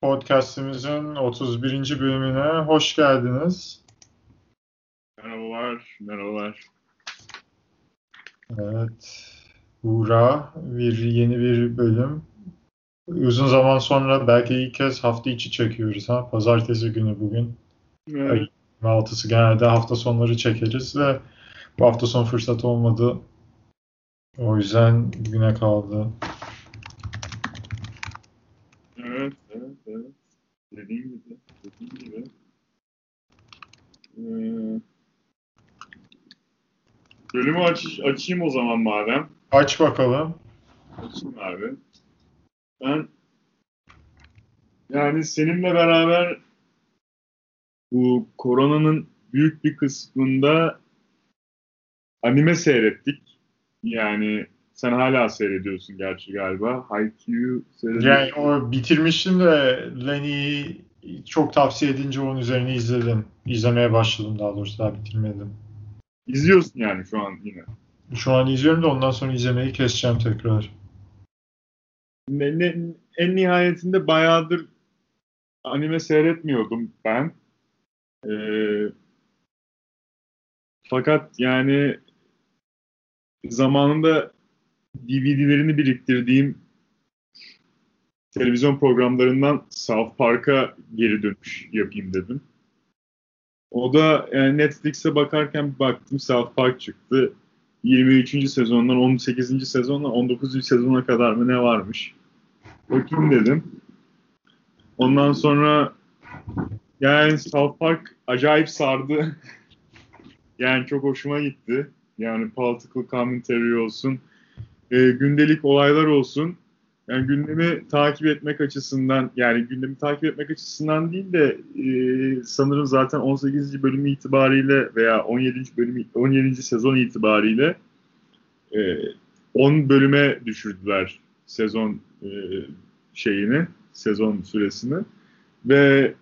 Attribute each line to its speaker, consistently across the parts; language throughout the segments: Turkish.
Speaker 1: Podcast'imizin 31. bölümüne hoş geldiniz.
Speaker 2: Merhabalar, merhabalar.
Speaker 1: Evet, Uğra bir yeni bir bölüm. Uzun zaman sonra belki ilk kez hafta içi çekiyoruz ha. Pazartesi günü bugün.
Speaker 2: Evet.
Speaker 1: 26'sı genelde hafta sonları çekeriz ve bu hafta son fırsat olmadı. O yüzden bugüne kaldı.
Speaker 2: Evet, evet, evet. Dediğim gibi, dediğim gibi. Ee, bölümü aç, açayım o zaman madem.
Speaker 1: Aç bakalım.
Speaker 2: Açayım abi. Ben yani seninle beraber bu koronanın büyük bir kısmında anime seyrettik. Yani sen hala seyrediyorsun gerçi galiba. Haikyuu seyrediyorsun.
Speaker 1: Yani o bitirmiştim de Lenny'i çok tavsiye edince onun üzerine izledim. İzlemeye başladım daha doğrusu daha bitirmedim.
Speaker 2: İzliyorsun yani şu an yine.
Speaker 1: Şu an izliyorum da ondan sonra izlemeyi keseceğim tekrar.
Speaker 2: Ne- en nihayetinde bayağıdır anime seyretmiyordum ben. Ee, fakat yani zamanında DVD'lerini biriktirdiğim televizyon programlarından South Park'a geri dönüş yapayım dedim. O da yani Netflix'e bakarken baktım South Park çıktı. 23. sezondan 18. sezondan 19. sezona kadar mı ne varmış? Bakayım dedim. Ondan sonra yani South Park acayip sardı. yani çok hoşuma gitti. Yani political commentary olsun, e, gündelik olaylar olsun. Yani gündemi takip etmek açısından, yani gündemi takip etmek açısından değil de e, sanırım zaten 18. bölümü itibariyle veya 17. bölüm 17. sezon itibariyle e, 10 bölüme düşürdüler sezon e, şeyini, sezon süresini ve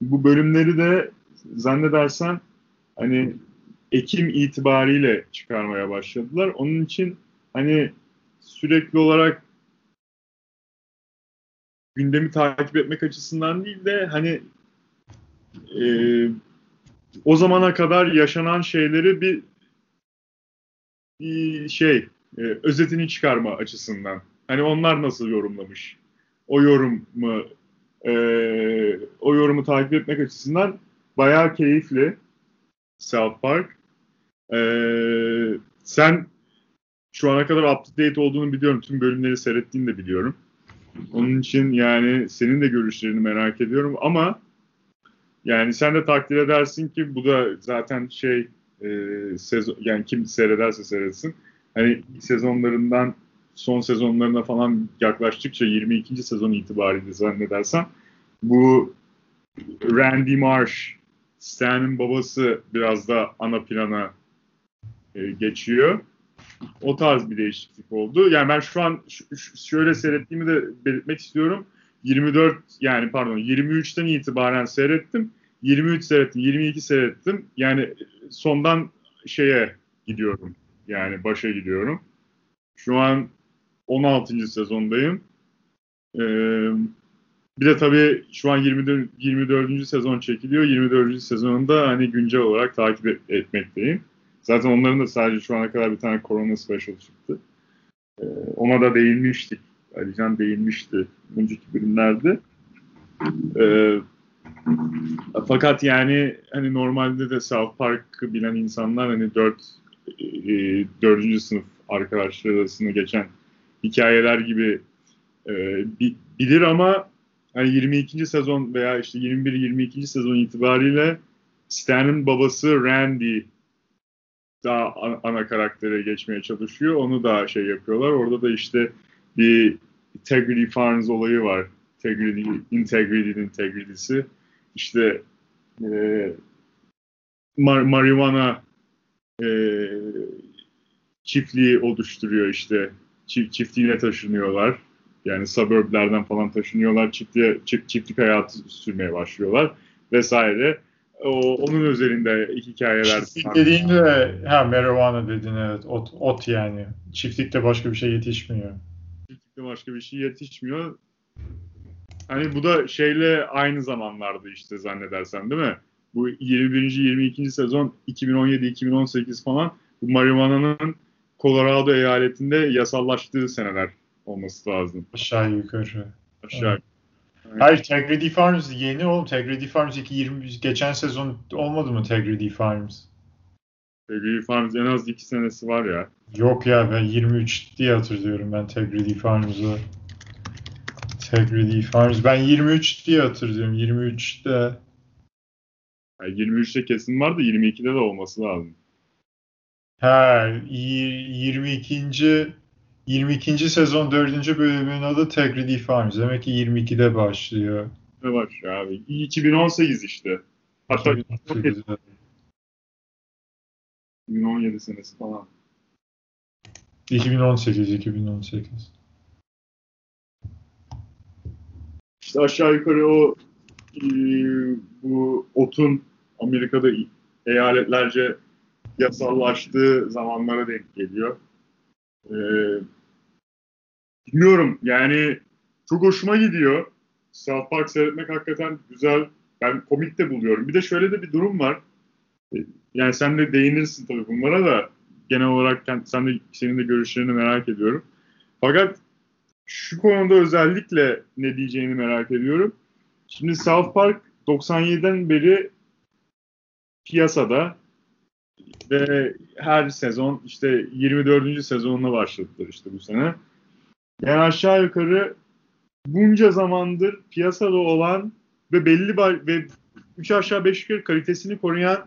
Speaker 2: bu bölümleri de zannedersen hani Ekim itibariyle çıkarmaya başladılar. Onun için hani sürekli olarak gündemi takip etmek açısından değil de hani e, o zamana kadar yaşanan şeyleri bir, bir şey e, özetini çıkarma açısından. Hani onlar nasıl yorumlamış? O yorumu e, o yorumu takip etmek açısından bayağı keyifli South Park. E, sen şu ana kadar up olduğunu biliyorum. Tüm bölümleri seyrettiğini de biliyorum. Onun için yani senin de görüşlerini merak ediyorum ama yani sen de takdir edersin ki bu da zaten şey e, sezon yani kim seyrederse seyretsin. Hani sezonlarından son sezonlarına falan yaklaştıkça 22. sezon itibariyle zannedersem bu Randy Marsh Stan'ın babası biraz da ana plana e, geçiyor. O tarz bir değişiklik oldu. Yani ben şu an şöyle seyrettiğimi de belirtmek istiyorum. 24 yani pardon 23'ten itibaren seyrettim. 23 seyrettim, 22 seyrettim. Yani sondan şeye gidiyorum. Yani başa gidiyorum. Şu an 16. sezondayım. Ee, bir de tabii şu an 24. 24. sezon çekiliyor. 24. sezonunda hani güncel olarak takip et- etmekteyim. Zaten onların da sadece şu ana kadar bir tane Corona Special çıktı. Ee, ona da değinmiştik. Alican değinmişti önceki bölümlerde. Ee, fakat yani hani normalde de South Park'ı bilen insanlar hani 4 e, 4. sınıf arkadaşlar arasında geçen hikayeler gibi e, bi- bilir ama hani 22. sezon veya işte 21-22. sezon itibariyle Stan'ın babası Randy daha ana, karaktere geçmeye çalışıyor. Onu da şey yapıyorlar. Orada da işte bir Integrity Farms olayı var. Integrity, Integrity'nin integrity'si. İşte e, mar- marijuana e, çiftliği oluşturuyor işte. Çift, çiftliğine taşınıyorlar. Yani suburblerden falan taşınıyorlar. Çiftliğe, çift, çiftlik hayatı sürmeye başlıyorlar vesaire. O, onun üzerinde hikayeler.
Speaker 1: Çiftlik dediğinde ha marijuana dedin evet ot, ot yani. Çiftlikte başka bir şey yetişmiyor.
Speaker 2: Çiftlikte başka bir şey yetişmiyor. Hani bu da şeyle aynı zamanlardı işte zannedersen değil mi? Bu 21. 22. sezon 2017-2018 falan bu marihuana'nın Colorado eyaletinde yasallaştığı seneler olması lazım.
Speaker 1: Aşağı yukarı.
Speaker 2: Aşağı.
Speaker 1: Evet. Hayır Tegrity Farms yeni oğlum. Tegrity Farms 2020 geçen sezon olmadı mı Tegrity Farms?
Speaker 2: Tegrity Farms en az 2 senesi var ya.
Speaker 1: Yok ya ben 23 diye hatırlıyorum ben Tegrity Farms'ı. Tegrity Farms. Ben 23 diye hatırlıyorum. 23'te.
Speaker 2: Yani 23'te kesin var da 22'de de olması lazım.
Speaker 1: Ha, 22. 22. sezon 4. bölümün adı Tegrity Farms. Demek ki 22'de başlıyor.
Speaker 2: Ne var abi? 2018 işte. Hatta 2017 senesi falan.
Speaker 1: 2018, 2018.
Speaker 2: İşte aşağı yukarı o e, bu otun Amerika'da eyaletlerce yasallaştığı zamanlara denk geliyor. Ee, bilmiyorum yani çok hoşuma gidiyor. South Park seyretmek hakikaten güzel. Ben komik de buluyorum. Bir de şöyle de bir durum var. Ee, yani sen de değinirsin tabii bunlara da genel olarak sen de senin de görüşlerini merak ediyorum. Fakat şu konuda özellikle ne diyeceğini merak ediyorum. Şimdi South Park 97'den beri piyasada ve her sezon işte 24. sezonuna başladılar işte bu sene. Yani aşağı yukarı bunca zamandır piyasada olan ve belli ve 3 aşağı 5 yukarı kalitesini koruyan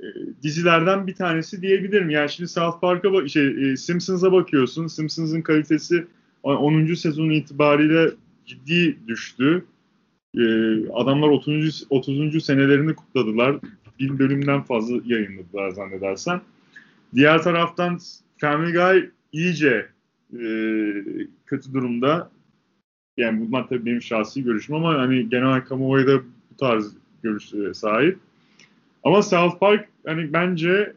Speaker 2: e, dizilerden bir tanesi diyebilirim. Yani şimdi South Park'a şey e, Simpsons'a bakıyorsun. Simpsons'ın kalitesi 10. sezon itibariyle ciddi düştü. E, adamlar 30. 30. senelerini kutladılar bin bölümden fazla yayınladılar zannedersen. Diğer taraftan Family Guy iyice e, kötü durumda. Yani bunlar tabii benim şahsi görüşüm ama hani genel kamuoyu da bu tarz görüşlere sahip. Ama South Park hani bence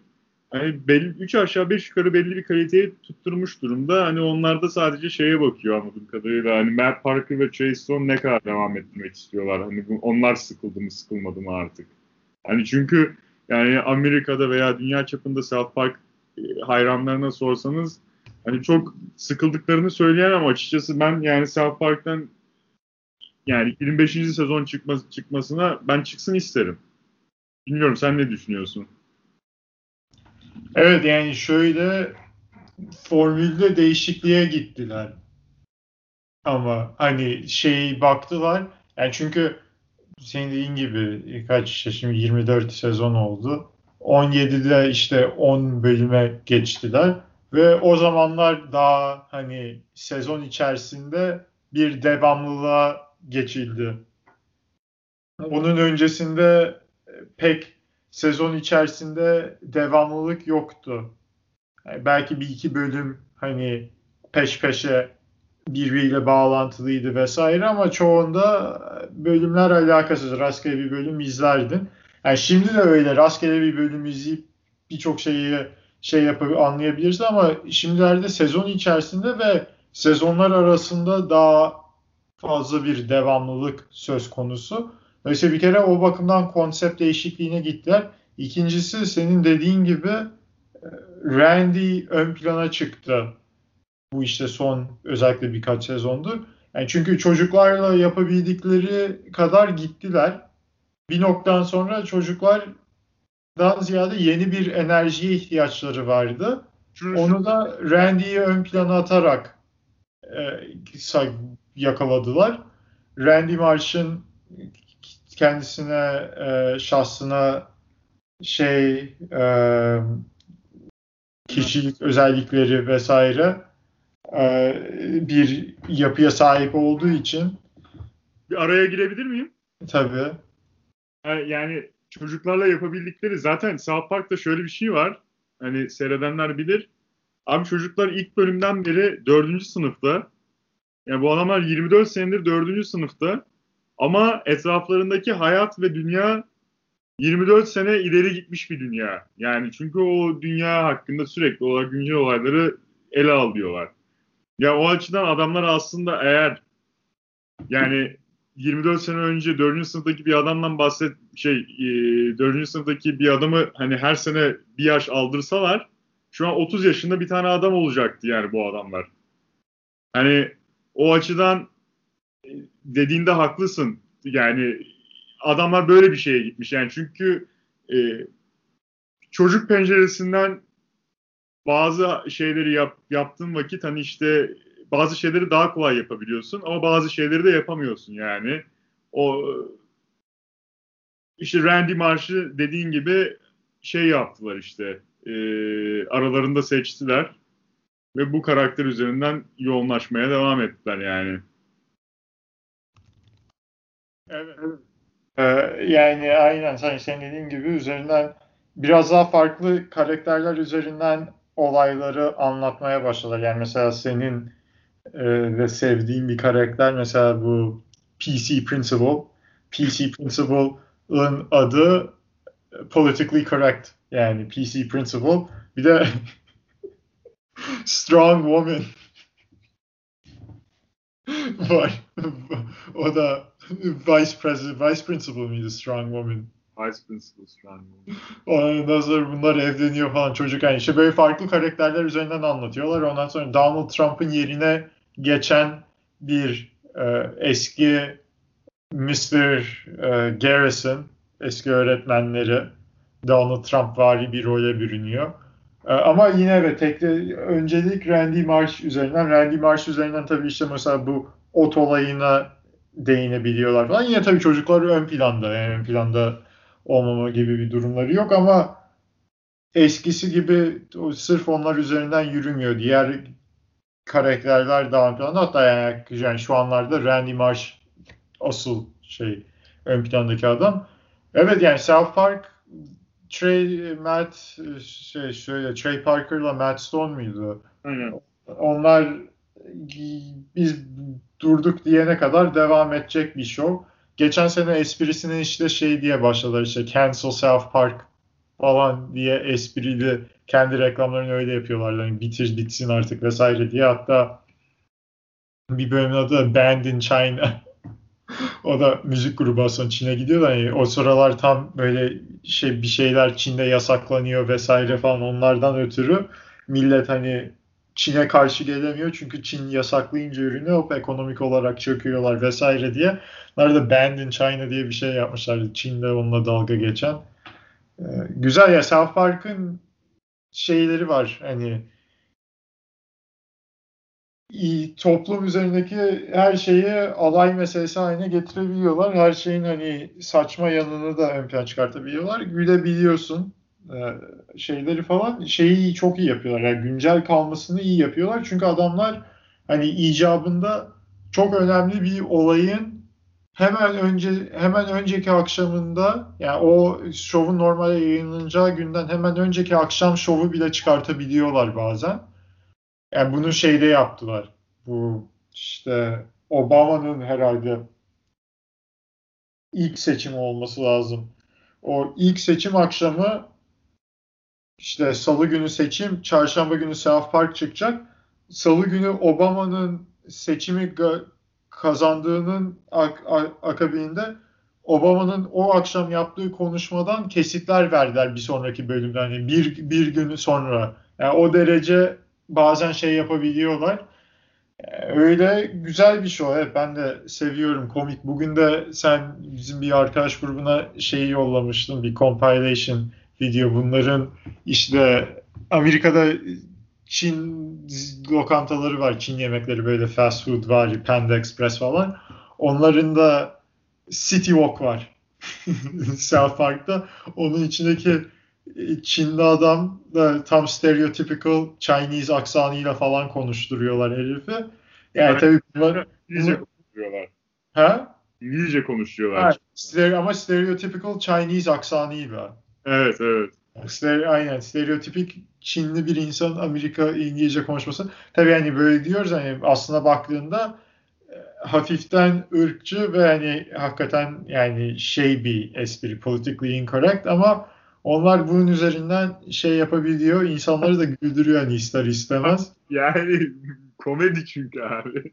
Speaker 2: hani belli, üç aşağı beş yukarı belli bir kaliteyi tutturmuş durumda. Hani onlar da sadece şeye bakıyor anladığım kadarıyla. Hani Matt Parker ve Chase Stone ne kadar devam ettirmek istiyorlar. Hani bu, onlar sıkıldı mı sıkılmadı mı artık. Hani çünkü yani Amerika'da veya dünya çapında South Park e, hayranlarına sorsanız hani çok sıkıldıklarını söyleyen ama açıkçası ben yani South Park'tan yani 25. sezon çıkması, çıkmasına ben çıksın isterim. Bilmiyorum sen ne düşünüyorsun?
Speaker 1: Evet yani şöyle formülde değişikliğe gittiler. Ama hani şey baktılar. Yani çünkü senin dediğin gibi kaç işte şimdi 24 sezon oldu. 17'de işte 10 bölüme geçtiler ve o zamanlar daha hani sezon içerisinde bir devamlılığa geçildi. Onun öncesinde pek sezon içerisinde devamlılık yoktu. Yani belki bir iki bölüm hani peş peşe birbiriyle bağlantılıydı vesaire ama çoğunda bölümler alakasız. Rastgele bir bölüm izlerdin. Yani şimdi de öyle rastgele bir bölüm izleyip birçok şeyi şey yapıp anlayabiliriz ama şimdilerde sezon içerisinde ve sezonlar arasında daha fazla bir devamlılık söz konusu. Dolayısıyla bir kere o bakımdan konsept değişikliğine gittiler. İkincisi senin dediğin gibi Randy ön plana çıktı bu işte son özellikle birkaç sezondur. Yani çünkü çocuklarla yapabildikleri kadar gittiler. Bir noktadan sonra çocuklardan ziyade yeni bir enerjiye ihtiyaçları vardı. Şunu, Onu da Randy'yi ön plana atarak e, yakaladılar. Randy Marsh'ın kendisine, e, şahsına şey e, kişilik özellikleri vesaire e, bir yapıya sahip olduğu için.
Speaker 2: Bir araya girebilir miyim?
Speaker 1: Tabii.
Speaker 2: Yani çocuklarla yapabildikleri zaten South Park'ta şöyle bir şey var. Hani seyredenler bilir. Abi çocuklar ilk bölümden beri dördüncü sınıfta. Yani bu adamlar 24 senedir dördüncü sınıfta. Ama etraflarındaki hayat ve dünya 24 sene ileri gitmiş bir dünya. Yani çünkü o dünya hakkında sürekli olarak güncel olayları ele alıyorlar. Ya o açıdan adamlar aslında eğer yani 24 sene önce 4. sınıftaki bir adamdan bahset şey e, 4. sınıftaki bir adamı hani her sene bir yaş aldırsalar şu an 30 yaşında bir tane adam olacaktı yani bu adamlar. Hani o açıdan e, dediğinde haklısın. Yani adamlar böyle bir şeye gitmiş. Yani çünkü e, çocuk penceresinden bazı şeyleri yap, yaptığın vakit hani işte bazı şeyleri daha kolay yapabiliyorsun ama bazı şeyleri de yapamıyorsun yani. O işte Randy Marsh'ı dediğin gibi şey yaptılar işte e, aralarında seçtiler ve bu karakter üzerinden yoğunlaşmaya devam ettiler yani.
Speaker 1: Evet. Ee, yani aynen sen senin dediğin gibi üzerinden biraz daha farklı karakterler üzerinden olayları anlatmaya başladılar. Yani mesela senin e, ve sevdiğin bir karakter mesela bu PC Principal. PC Principal'ın adı politically correct. Yani PC Principal. Bir de Strong Woman var. o da Vice President, Vice Principal mıydı Strong Woman?
Speaker 2: Vice Principal Strong Woman.
Speaker 1: Ondan sonra bunlar evleniyor falan çocuk. Yani işte böyle farklı karakterler üzerinden anlatıyorlar. Ondan sonra Donald Trump'ın yerine geçen bir e, eski Mr. E, Garrison, eski öğretmenleri Donald Trump vari bir role bürünüyor. E, ama yine evet tek de öncelik Randy Marsh üzerinden. Randy Marsh üzerinden tabii işte mesela bu ot olayına değinebiliyorlar falan. Yine tabii çocuklar ön planda. Yani ön planda olmama gibi bir durumları yok ama eskisi gibi sırf onlar üzerinden yürümüyor. Diğer karakterler daha ön planda. Hatta yani, yani şu anlarda Randy Marsh asıl şey ön plandaki adam. Evet yani South Park Trey Matt şey şöyle Trey Parker'la Matt Stone muydu?
Speaker 2: Aynen.
Speaker 1: Onlar biz durduk diyene kadar devam edecek bir show. Geçen sene esprisini işte şey diye başladılar işte cancel South Park falan diye esprili kendi reklamlarını öyle yapıyorlar. Yani bitir bitsin artık vesaire diye. Hatta bir bölümün adı Band in China. o da müzik grubu aslında Çin'e gidiyor yani o sıralar tam böyle şey bir şeyler Çin'de yasaklanıyor vesaire falan onlardan ötürü millet hani Çin'e karşı gelemiyor çünkü Çin yasaklayınca ürünü hop ekonomik olarak çöküyorlar vesaire diye. Nerede Band in China diye bir şey yapmışlar. Çin'de onunla dalga geçen. Ee, güzel ya South Park'ın şeyleri var hani iyi, toplum üzerindeki her şeyi alay meselesi haline getirebiliyorlar. Her şeyin hani saçma yanını da ön plana çıkartabiliyorlar. Gülebiliyorsun şeyleri falan şeyi çok iyi yapıyorlar. Yani güncel kalmasını iyi yapıyorlar. Çünkü adamlar hani icabında çok önemli bir olayın hemen önce hemen önceki akşamında yani o şovun normal yayınlanacağı günden hemen önceki akşam şovu bile çıkartabiliyorlar bazen. Yani bunu şeyde yaptılar. Bu işte Obama'nın herhalde ilk seçim olması lazım. O ilk seçim akşamı işte salı günü seçim, çarşamba günü South Park çıkacak. Salı günü Obama'nın seçimi kazandığının ak akabinde Obama'nın o akşam yaptığı konuşmadan kesitler verdiler bir sonraki bölümde. Hani bir, bir günü sonra. Yani o derece bazen şey yapabiliyorlar. Öyle güzel bir şey o. Evet, ben de seviyorum komik. Bugün de sen bizim bir arkadaş grubuna şeyi yollamıştın. Bir compilation video. Bunların işte Amerika'da Çin lokantaları var. Çin yemekleri böyle fast food var. Panda Express falan. Onların da City Walk var. South Park'ta. Onun içindeki Çinli adam da tam stereotypical Chinese aksanıyla falan konuşturuyorlar herifi. Yani evet. tabii bunlar...
Speaker 2: İngilizce konuşuyorlar.
Speaker 1: Ha?
Speaker 2: İngilizce konuşuyorlar.
Speaker 1: Ha, ama stereotypical Chinese aksanıyla.
Speaker 2: Evet, evet.
Speaker 1: Stere, aynen stereotipik Çinli bir insan Amerika İngilizce konuşması. Tabii yani böyle diyoruz hani aslına baktığında e, hafiften ırkçı ve hani hakikaten yani şey bir espri politically incorrect ama onlar bunun üzerinden şey yapabiliyor. insanları da güldürüyor hani ister istemez.
Speaker 2: Yani komedi çünkü abi.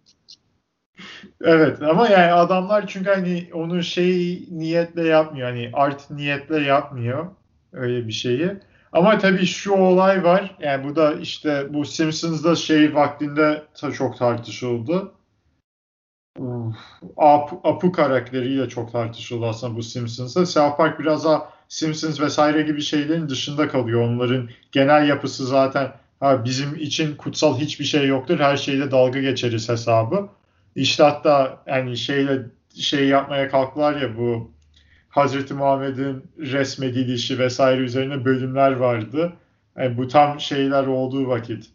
Speaker 1: Evet ama yani adamlar çünkü hani onu şey niyetle yapmıyor. Hani art niyetle yapmıyor öyle bir şeyi. Ama tabii şu olay var. Yani bu da işte bu Simpsons'da şey vaktinde çok tartışıldı. Apu, Apu karakteriyle çok tartışıldı aslında bu Simpsons'da. South Park biraz daha Simpsons vesaire gibi şeylerin dışında kalıyor. Onların genel yapısı zaten ha, bizim için kutsal hiçbir şey yoktur. Her şeyde dalga geçeriz hesabı. İşte hatta yani şeyle şey yapmaya kalktılar ya bu Hazreti Muhammed'in resmedilişi vesaire üzerine bölümler vardı. Yani bu tam şeyler olduğu vakit.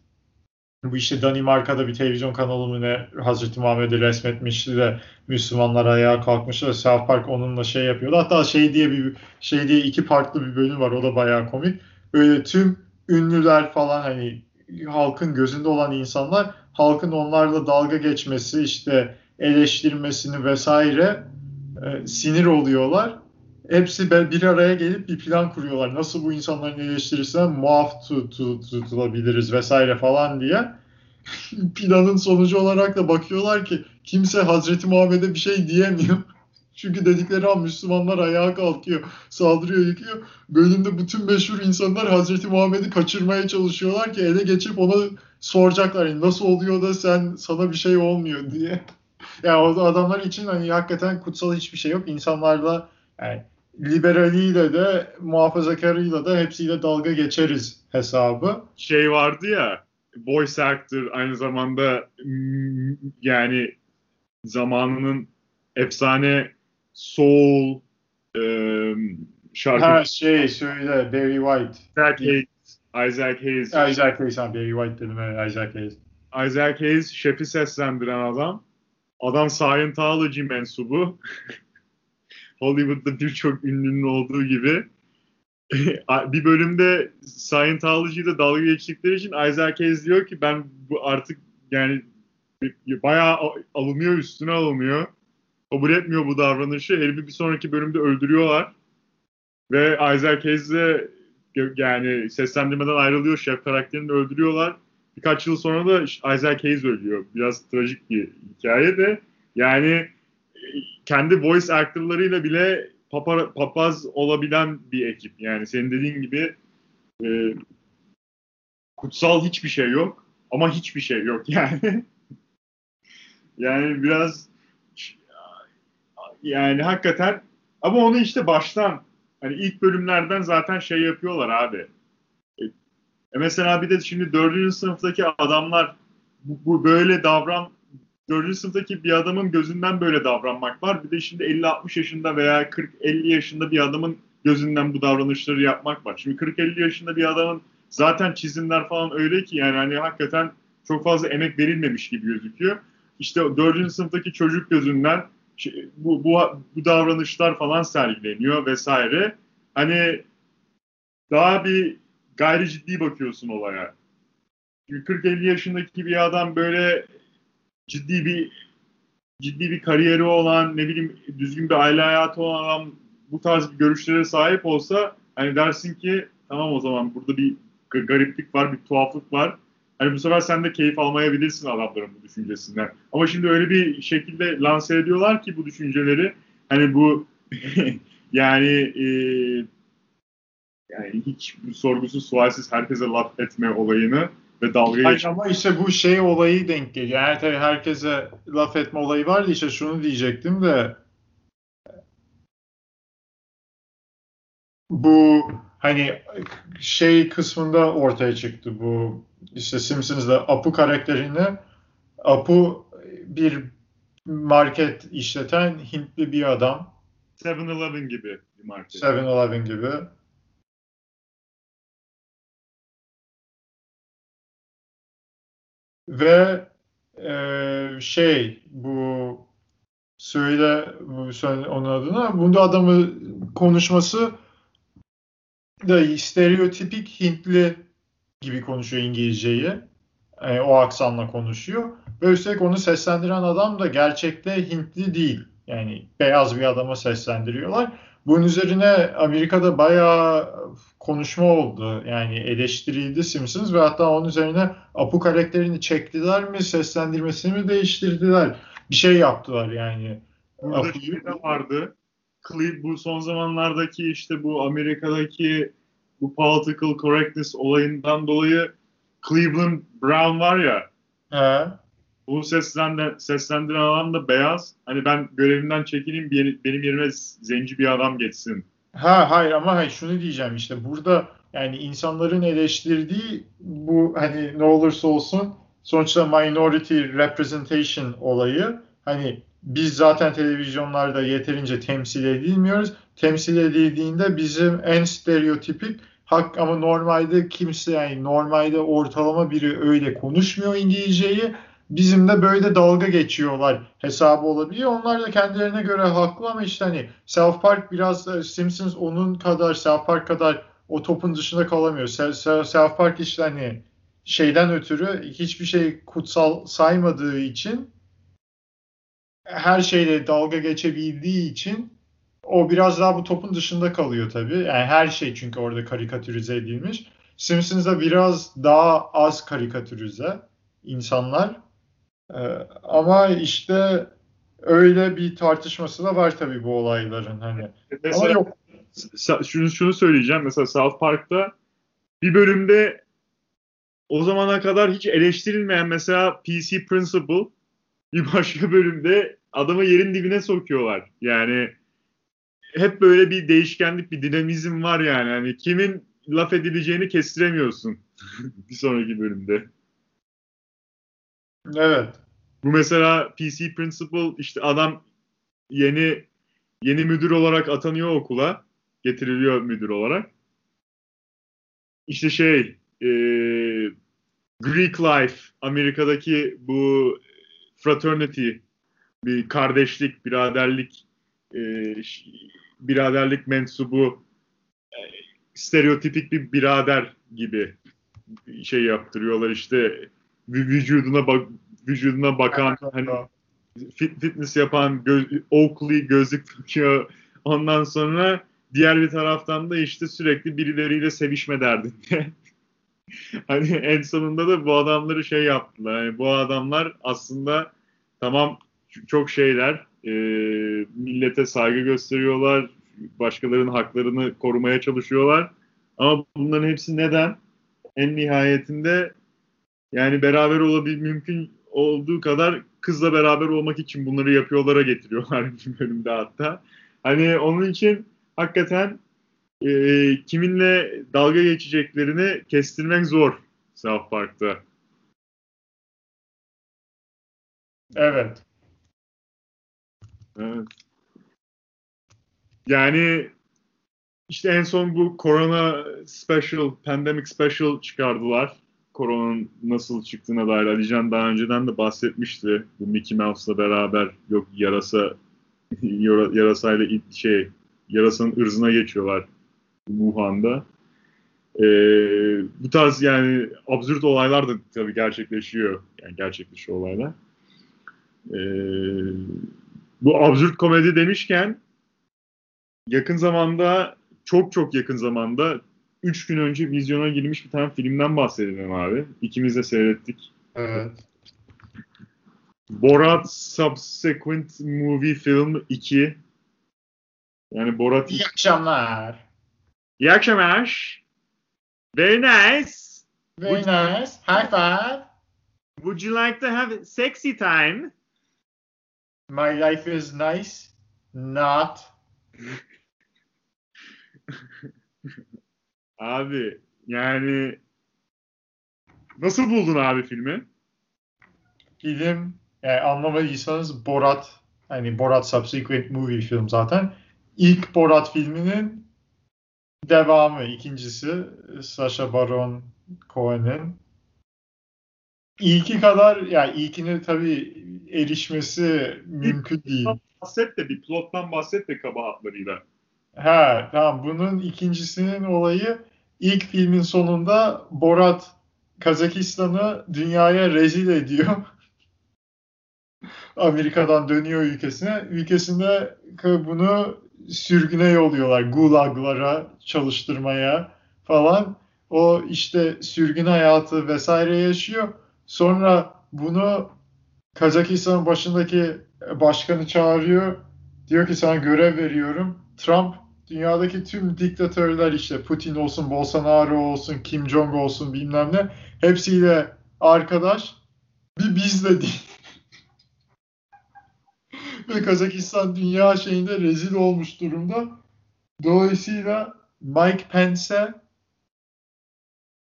Speaker 1: Bu işte Danimarka'da bir televizyon kanalı mı ne Hazreti Muhammed'i resmetmişti de Müslümanlar ayağa kalkmıştı ve South Park onunla şey yapıyordu. Hatta şey diye bir şey diye iki farklı bir bölüm var. O da bayağı komik. Böyle tüm ünlüler falan hani halkın gözünde olan insanlar halkın onlarla dalga geçmesi işte eleştirmesini vesaire e, sinir oluyorlar hepsi bir araya gelip bir plan kuruyorlar. Nasıl bu insanların eleştirisinden muaf tutulabiliriz vesaire falan diye. Planın sonucu olarak da bakıyorlar ki kimse Hazreti Muhammed'e bir şey diyemiyor. Çünkü dedikleri an Müslümanlar ayağa kalkıyor, saldırıyor, yıkıyor. Bölümde bütün meşhur insanlar Hazreti Muhammed'i kaçırmaya çalışıyorlar ki ele geçip ona soracaklar. Yani nasıl oluyor da sen sana bir şey olmuyor diye. Yani o adamlar için hani hakikaten kutsal hiçbir şey yok. İnsanlarla yani liberaliyle de muhafazakarıyla da hepsiyle dalga geçeriz hesabı.
Speaker 2: Şey vardı ya voice actor aynı zamanda yani zamanının efsane soul e, şarkı.
Speaker 1: Ha şey söyle Barry White.
Speaker 2: Isaac Hayes. Isaac Hayes.
Speaker 1: Isaac Hayes. Barry White dedim. Evet, Isaac Hayes.
Speaker 2: Isaac Hayes şefi seslendiren adam. Adam Scientology mensubu. Hollywood'da birçok ünlünün olduğu gibi bir bölümde Scientology'de dalga geçtikleri için Isaac Hayes diyor ki ben bu artık yani bayağı alınıyor üstüne alınıyor. Kabul etmiyor bu davranışı. Herifi bir sonraki bölümde öldürüyorlar. Ve Isaac Hayes yani seslendirmeden ayrılıyor. Şef karakterini öldürüyorlar. Birkaç yıl sonra da Isaac Hayes ölüyor. Biraz trajik bir hikaye de. Yani kendi voice actor'larıyla bile papa, papaz olabilen bir ekip. Yani senin dediğin gibi e, kutsal hiçbir şey yok ama hiçbir şey yok yani. yani biraz yani hakikaten ama onu işte baştan hani ilk bölümlerden zaten şey yapıyorlar abi. E, e mesela bir de şimdi dördüncü sınıftaki adamlar bu, bu böyle davran 4. sınıftaki bir adamın gözünden böyle davranmak var. Bir de şimdi 50-60 yaşında veya 40-50 yaşında bir adamın gözünden bu davranışları yapmak var. Şimdi 40-50 yaşında bir adamın zaten çizimler falan öyle ki yani hani hakikaten çok fazla emek verilmemiş gibi gözüküyor. İşte 4. sınıftaki çocuk gözünden bu, bu, bu davranışlar falan sergileniyor vesaire. Hani daha bir gayri ciddi bakıyorsun olaya. 40-50 yaşındaki bir adam böyle ciddi bir ciddi bir kariyeri olan, ne bileyim düzgün bir aile hayatı olan adam bu tarz bir görüşlere sahip olsa hani dersin ki tamam o zaman burada bir gariplik var, bir tuhaflık var. Hani bu sefer sen de keyif almayabilirsin adamların bu düşüncesinden. Ama şimdi öyle bir şekilde lanse ediyorlar ki bu düşünceleri hani bu yani e, yani hiç sorgusuz sualsiz herkese laf etme olayını ve dalga
Speaker 1: geç. Ama işte bu şey olayı denk geliyor. Yani tabii herkese laf etme olayı vardı. İşte şunu diyecektim de bu hani şey kısmında ortaya çıktı bu işte Simpsons'da Apu karakterini Apu bir market işleten Hintli bir adam.
Speaker 2: 7-Eleven gibi bir market.
Speaker 1: 7-Eleven gibi. Ve e, şey bu söyle bu söyle onun adına bunda adamı konuşması da stereotipik Hintli gibi konuşuyor İngilizceyi. E, o aksanla konuşuyor. Ve üstelik onu seslendiren adam da gerçekte Hintli değil. Yani beyaz bir adama seslendiriyorlar. Bunun üzerine Amerika'da bayağı konuşma oldu. Yani eleştirildi Simpsons ve hatta onun üzerine Apu karakterini çektiler mi, seslendirmesini mi değiştirdiler bir şey yaptılar yani.
Speaker 2: Burada şey de vardı. Bu son zamanlardaki işte bu Amerika'daki bu political correctness olayından dolayı Cleveland Brown var ya.
Speaker 1: He.
Speaker 2: Bu seslendiren, seslendiren adam da beyaz. Hani ben görevimden çekileyim benim yerime zenci bir adam geçsin.
Speaker 1: Ha hayır ama hayır şunu diyeceğim işte burada yani insanların eleştirdiği bu hani ne olursa olsun sonuçta minority representation olayı hani biz zaten televizyonlarda yeterince temsil edilmiyoruz. Temsil edildiğinde bizim en stereotipik hak ama normalde kimse yani normalde ortalama biri öyle konuşmuyor İngilizceyi. Bizim de böyle dalga geçiyorlar hesabı olabiliyor. Onlar da kendilerine göre haklı ama işte hani South Park biraz e, Simpsons onun kadar South Park kadar o topun dışında kalamıyor. South Park işte hani şeyden ötürü hiçbir şey kutsal saymadığı için her şeyle dalga geçebildiği için o biraz daha bu topun dışında kalıyor tabii. Yani her şey çünkü orada karikatürize edilmiş. Simpsons'da biraz daha az karikatürize insanlar. Ee, ama işte öyle bir tartışması da var tabii bu olayların hani.
Speaker 2: Mesela, ama yok. Şunu, şunu söyleyeceğim. Mesela South Park'ta bir bölümde o zamana kadar hiç eleştirilmeyen mesela PC Principle bir başka bölümde adamı yerin dibine sokuyorlar. Yani hep böyle bir değişkenlik, bir dinamizm var yani. Hani kimin laf edileceğini kestiremiyorsun bir sonraki bölümde.
Speaker 1: Evet.
Speaker 2: Bu mesela PC Principal işte adam yeni yeni müdür olarak atanıyor okula. Getiriliyor müdür olarak. İşte şey e, Greek Life Amerika'daki bu fraternity bir kardeşlik, biraderlik e, biraderlik mensubu e, stereotipik bir birader gibi şey yaptırıyorlar. İşte vücuduna bak vücuduna bakan hani fit, fitness yapan göz, Oakley gözlük takıyor ondan sonra diğer bir taraftan da işte sürekli birileriyle sevişme derdinde. hani en sonunda da bu adamları şey yaptılar. Yani bu adamlar aslında tamam çok şeyler e, millete saygı gösteriyorlar, başkalarının haklarını korumaya çalışıyorlar. Ama bunların hepsi neden? En nihayetinde yani beraber olabil mümkün olduğu kadar kızla beraber olmak için bunları yapıyorlara getiriyorlar bir bölümde hatta. Hani onun için hakikaten e, kiminle dalga geçeceklerini kestirmek zor South Park'ta.
Speaker 1: Evet.
Speaker 2: Evet. Yani işte en son bu Corona Special, Pandemic Special çıkardılar. Koronanın nasıl çıktığına dair Alican daha önceden de bahsetmişti. Bu Mickey Mouse'la beraber yok yarasa yarasayla şey yarasanın ırzına geçiyorlar Wuhan'da. Ee, bu tarz yani absürt olaylar da tabii gerçekleşiyor. Yani gerçekleşiyor olaylar. Ee, bu absürt komedi demişken yakın zamanda çok çok yakın zamanda 3 gün önce vizyona girmiş bir tane filmden bahsedelim abi. İkimiz de seyrettik.
Speaker 1: Evet.
Speaker 2: Borat Subsequent Movie Film 2. Yani Borat...
Speaker 1: İyi akşamlar.
Speaker 2: İyi akşamlar. Very nice.
Speaker 1: Very nice. High five.
Speaker 2: Would you like to have sexy time?
Speaker 1: My life is nice. Not.
Speaker 2: abi yani nasıl buldun abi filmi?
Speaker 1: Film yani anlamadıysanız Borat hani Borat Subsequent Movie film zaten. İlk Borat filminin devamı. ikincisi Sacha Baron Cohen'in İlki kadar ya yani ilkini tabii erişmesi mümkün değil.
Speaker 2: Bahset de bir plottan bahset de kaba hatlarıyla.
Speaker 1: Ha tamam bunun ikincisinin olayı ilk filmin sonunda Borat Kazakistan'ı dünyaya rezil ediyor. Amerika'dan dönüyor ülkesine. Ülkesinde bunu sürgüne yolluyorlar. Gulaglara çalıştırmaya falan. O işte sürgün hayatı vesaire yaşıyor. Sonra bunu Kazakistan'ın başındaki başkanı çağırıyor. Diyor ki sana görev veriyorum. Trump dünyadaki tüm diktatörler işte Putin olsun, Bolsonaro olsun, Kim Jong olsun bilmem ne hepsiyle arkadaş. Bir bizle değil. Ve Kazakistan dünya şeyinde rezil olmuş durumda. Dolayısıyla Mike Pence'e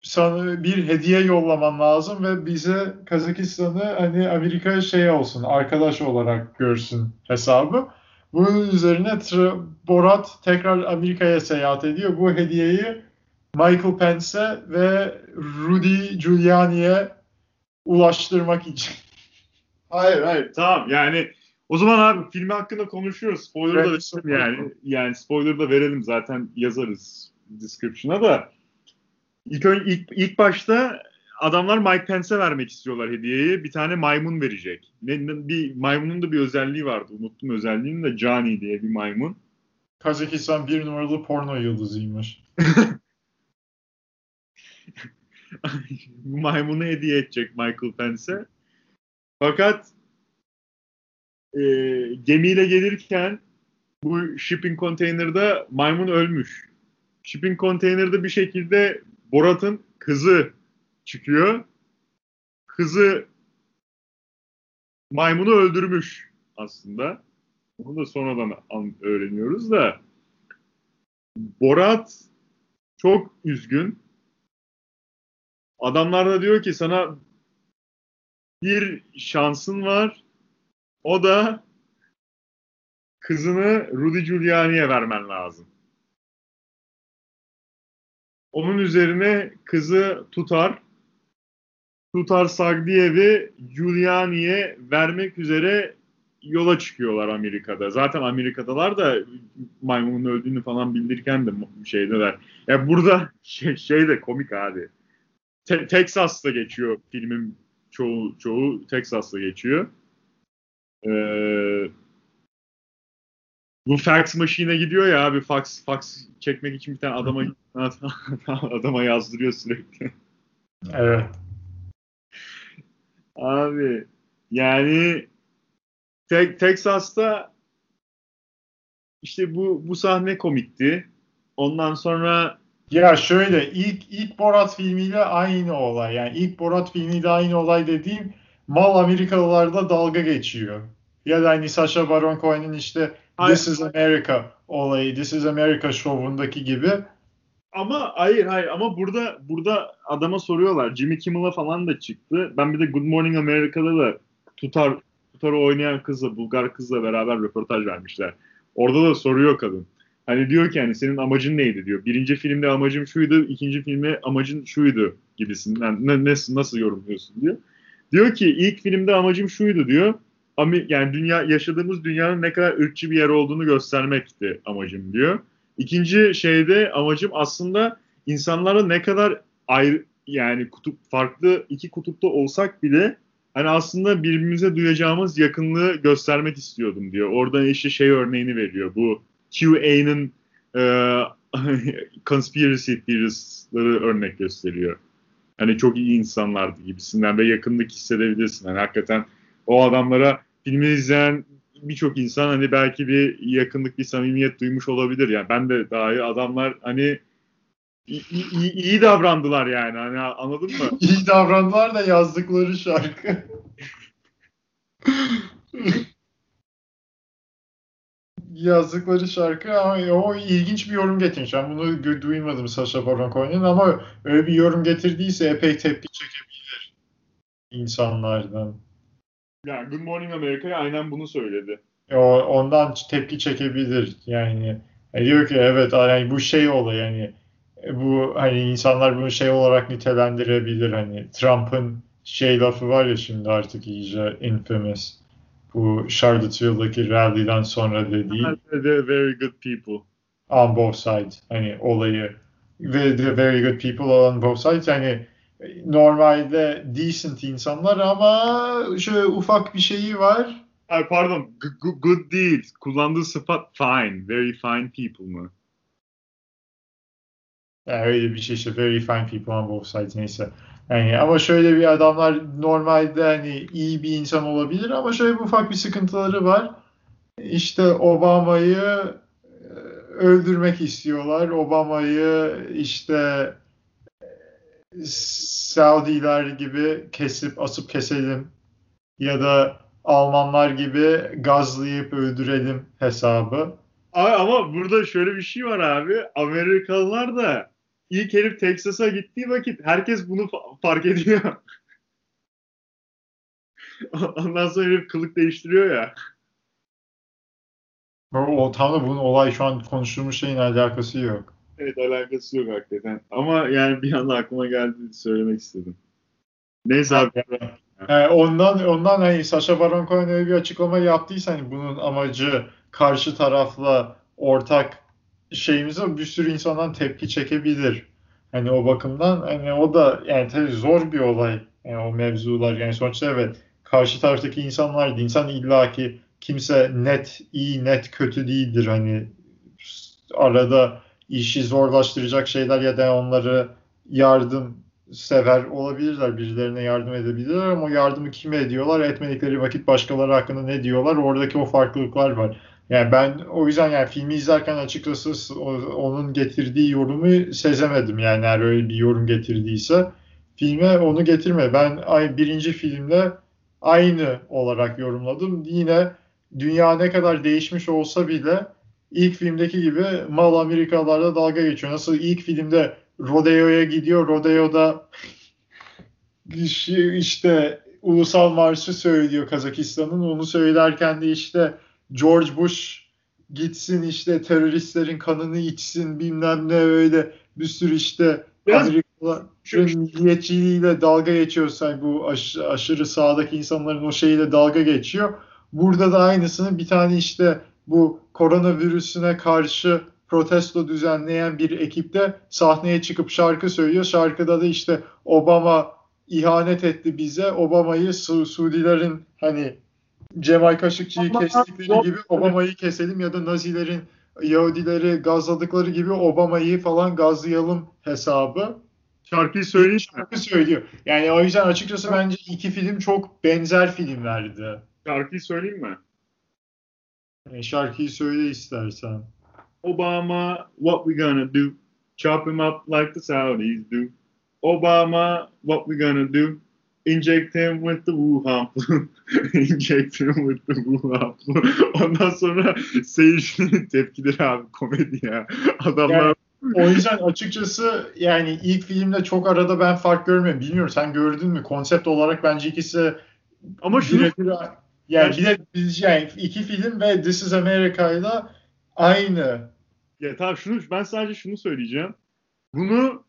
Speaker 1: sana bir hediye yollaman lazım ve bize Kazakistan'ı hani Amerika şey olsun, arkadaş olarak görsün hesabı. Bunun üzerine Borat tekrar Amerika'ya seyahat ediyor. Bu hediyeyi Michael Pence'e ve Rudy Giuliani'ye ulaştırmak için.
Speaker 2: Hayır hayır tamam yani o zaman abi filmi hakkında konuşuyoruz. Spoiler da verelim yani. Yani spoiler da verelim zaten yazarız description'a da. İlk, ilk, ilk başta adamlar Mike Pence'e vermek istiyorlar hediyeyi. Bir tane maymun verecek. Ne, ne, bir maymunun da bir özelliği vardı. Unuttum özelliğini de Johnny diye bir maymun.
Speaker 1: Kazakistan bir numaralı porno yıldızıymış.
Speaker 2: maymunu hediye edecek Michael Pence'e. Fakat e, gemiyle gelirken bu shipping konteynerda maymun ölmüş. Shipping konteynerda bir şekilde Borat'ın kızı çıkıyor. Kızı maymunu öldürmüş aslında. Bunu da sonradan öğreniyoruz da Borat çok üzgün. Adamlar da diyor ki sana bir şansın var. O da kızını Rudy Giuliani'ye vermen lazım. Onun üzerine kızı tutar. Tutar Sagdiev'i Giuliani'ye vermek üzere yola çıkıyorlar Amerika'da. Zaten Amerika'dalar da maymunun öldüğünü falan bildirirken de şeydeler. Ya burada şey, şey de komik abi. Te- Texas'ta geçiyor filmin çoğu çoğu Texas'ta geçiyor. Ee, bu fax machine'e gidiyor ya abi fax fax çekmek için bir tane adama adama yazdırıyor sürekli.
Speaker 1: Evet.
Speaker 2: Abi yani te Texas'ta işte bu bu sahne komikti. Ondan sonra
Speaker 1: ya şöyle ilk ilk Borat filmiyle aynı olay. Yani ilk Borat filmiyle aynı olay dediğim mal Amerikalılarda dalga geçiyor. Ya da hani Sacha Baron Cohen'in işte hayır. This is America olayı, This is America şovundaki gibi.
Speaker 2: Ama hayır hayır ama burada burada adama soruyorlar. Jimmy Kimmel'a falan da çıktı. Ben bir de Good Morning America'da da tutar tutarı oynayan kızla Bulgar kızla beraber röportaj vermişler. Orada da soruyor kadın. Hani diyor ki hani senin amacın neydi diyor. Birinci filmde amacım şuydu, ikinci filmde amacın şuydu gibisinden. Ne, nasıl, nasıl yorumluyorsun diyor. Diyor ki ilk filmde amacım şuydu diyor. Yani dünya yaşadığımız dünyanın ne kadar ırkçı bir yer olduğunu göstermekti amacım diyor. İkinci şeyde amacım aslında insanlara ne kadar ayrı yani kutup farklı iki kutupta olsak bile hani aslında birbirimize duyacağımız yakınlığı göstermek istiyordum diyor. Oradan işte şey örneğini veriyor. Bu QA'nın e, conspiracy theoristları örnek gösteriyor. Hani çok iyi insanlardı gibisinden ve yakınlık hissedebilirsin. Hani hakikaten o adamlara filmi izleyen birçok insan hani belki bir yakınlık, bir samimiyet duymuş olabilir. Yani ben de dahi adamlar hani iyi, iyi, iyi davrandılar yani. Hani anladın mı?
Speaker 1: İyi davrandılar da yazdıkları şarkı. yazdıkları şarkı ama o ilginç bir yorum getirmiş. Ben bunu duymadım Sasha Baron Cohen'in ama öyle bir yorum getirdiyse epey tepki çekebilir insanlardan.
Speaker 2: Yani Good Morning America'ya aynen bunu söyledi.
Speaker 1: O, ondan tepki çekebilir. Yani e, diyor ki evet yani bu şey olay yani e, bu hani insanlar bunu şey olarak nitelendirebilir hani Trump'ın şey lafı var ya şimdi artık iyice infamous bu Charlottesville'daki rally'den sonra dediği
Speaker 2: the very good people
Speaker 1: on both sides hani olayı ve the very good people on both sides hani normalde decent insanlar ama şöyle ufak bir şeyi var.
Speaker 2: Ay pardon, good, good değil. Kullandığı sıfat fine, very fine people mı?
Speaker 1: Yani öyle bir şey işte very fine people on both sides neyse. Yani ama şöyle bir adamlar normalde hani iyi bir insan olabilir ama şöyle bir ufak bir sıkıntıları var. İşte Obama'yı e, öldürmek istiyorlar. Obama'yı işte Saudiler gibi kesip asıp keselim ya da Almanlar gibi gazlayıp öldürelim hesabı.
Speaker 2: Abi ama burada şöyle bir şey var abi. Amerikalılar da ilk herif Texas'a gittiği vakit herkes bunu fa- fark ediyor. Ondan sonra herif kılık değiştiriyor ya.
Speaker 1: O, tam da bunun olay şu an konuştuğumuz şeyin alakası yok.
Speaker 2: Evet alakası yok hakikaten. Ama yani bir anda aklıma geldi söylemek istedim. Neyse abi.
Speaker 1: Yani ondan ondan hani Sacha Baron Cohen öyle bir açıklama yaptıysa hani bunun amacı karşı tarafla ortak şeyimize bir sürü insandan tepki çekebilir. Hani o bakımdan hani o da yani tabii zor bir olay. Yani o mevzular yani sonuçta evet karşı taraftaki insanlar insan illaki kimse net iyi net kötü değildir hani arada işi zorlaştıracak şeyler ya da onları yardım sever olabilirler. Birilerine yardım edebilirler ama o yardımı kime ediyorlar? Etmedikleri vakit başkaları hakkında ne diyorlar? Oradaki o farklılıklar var. Yani ben o yüzden yani filmi izlerken açıkçası onun getirdiği yorumu sezemedim. Yani eğer öyle bir yorum getirdiyse filme onu getirme. Ben birinci filmle aynı olarak yorumladım. Yine dünya ne kadar değişmiş olsa bile ilk filmdeki gibi mal Amerikalılarla dalga geçiyor. Nasıl ilk filmde Rodeo'ya gidiyor. Rodeo'da işte ulusal marşı söylüyor Kazakistan'ın. Onu söylerken de işte George Bush gitsin işte teröristlerin kanını içsin bilmem ne öyle bir sürü işte Amerikalıların milliyetçiliğiyle dalga geçiyorsa bu aş, aşırı sağdaki insanların o şeyiyle dalga geçiyor. Burada da aynısını bir tane işte bu koronavirüsüne karşı protesto düzenleyen bir ekipte sahneye çıkıp şarkı söylüyor. Şarkıda da işte Obama ihanet etti bize. Obama'yı Su Suudilerin hani Cemal Kaşıkçı'yı kestikleri gibi Obama'yı keselim ya da Nazilerin Yahudileri gazladıkları gibi Obama'yı falan gazlayalım hesabı.
Speaker 2: Şarkıyı söyleyeyim
Speaker 1: Şarkı söylüyor. Yani o yüzden açıkçası bence iki film çok benzer filmlerdi.
Speaker 2: Şarkıyı söyleyeyim mi?
Speaker 1: Yani şarkıyı söyle istersen.
Speaker 2: Obama, what we gonna do? Chop him up like the Saudis do. Obama, what we gonna do? Inject him with the Wuhan flu. Inject him with the Wuhan flu. Ondan sonra seyircinin tepkileri abi komedi ya. Adamlar
Speaker 1: yani, o yüzden açıkçası yani ilk filmde çok arada ben fark görmüyorum. Bilmiyorum sen gördün mü? Konsept olarak bence ikisi
Speaker 2: ama şunu
Speaker 1: birebir yani bir de biz yani iki film ve This is America'yla aynı.
Speaker 2: Ya tamam şunu ben sadece şunu söyleyeceğim. Bunu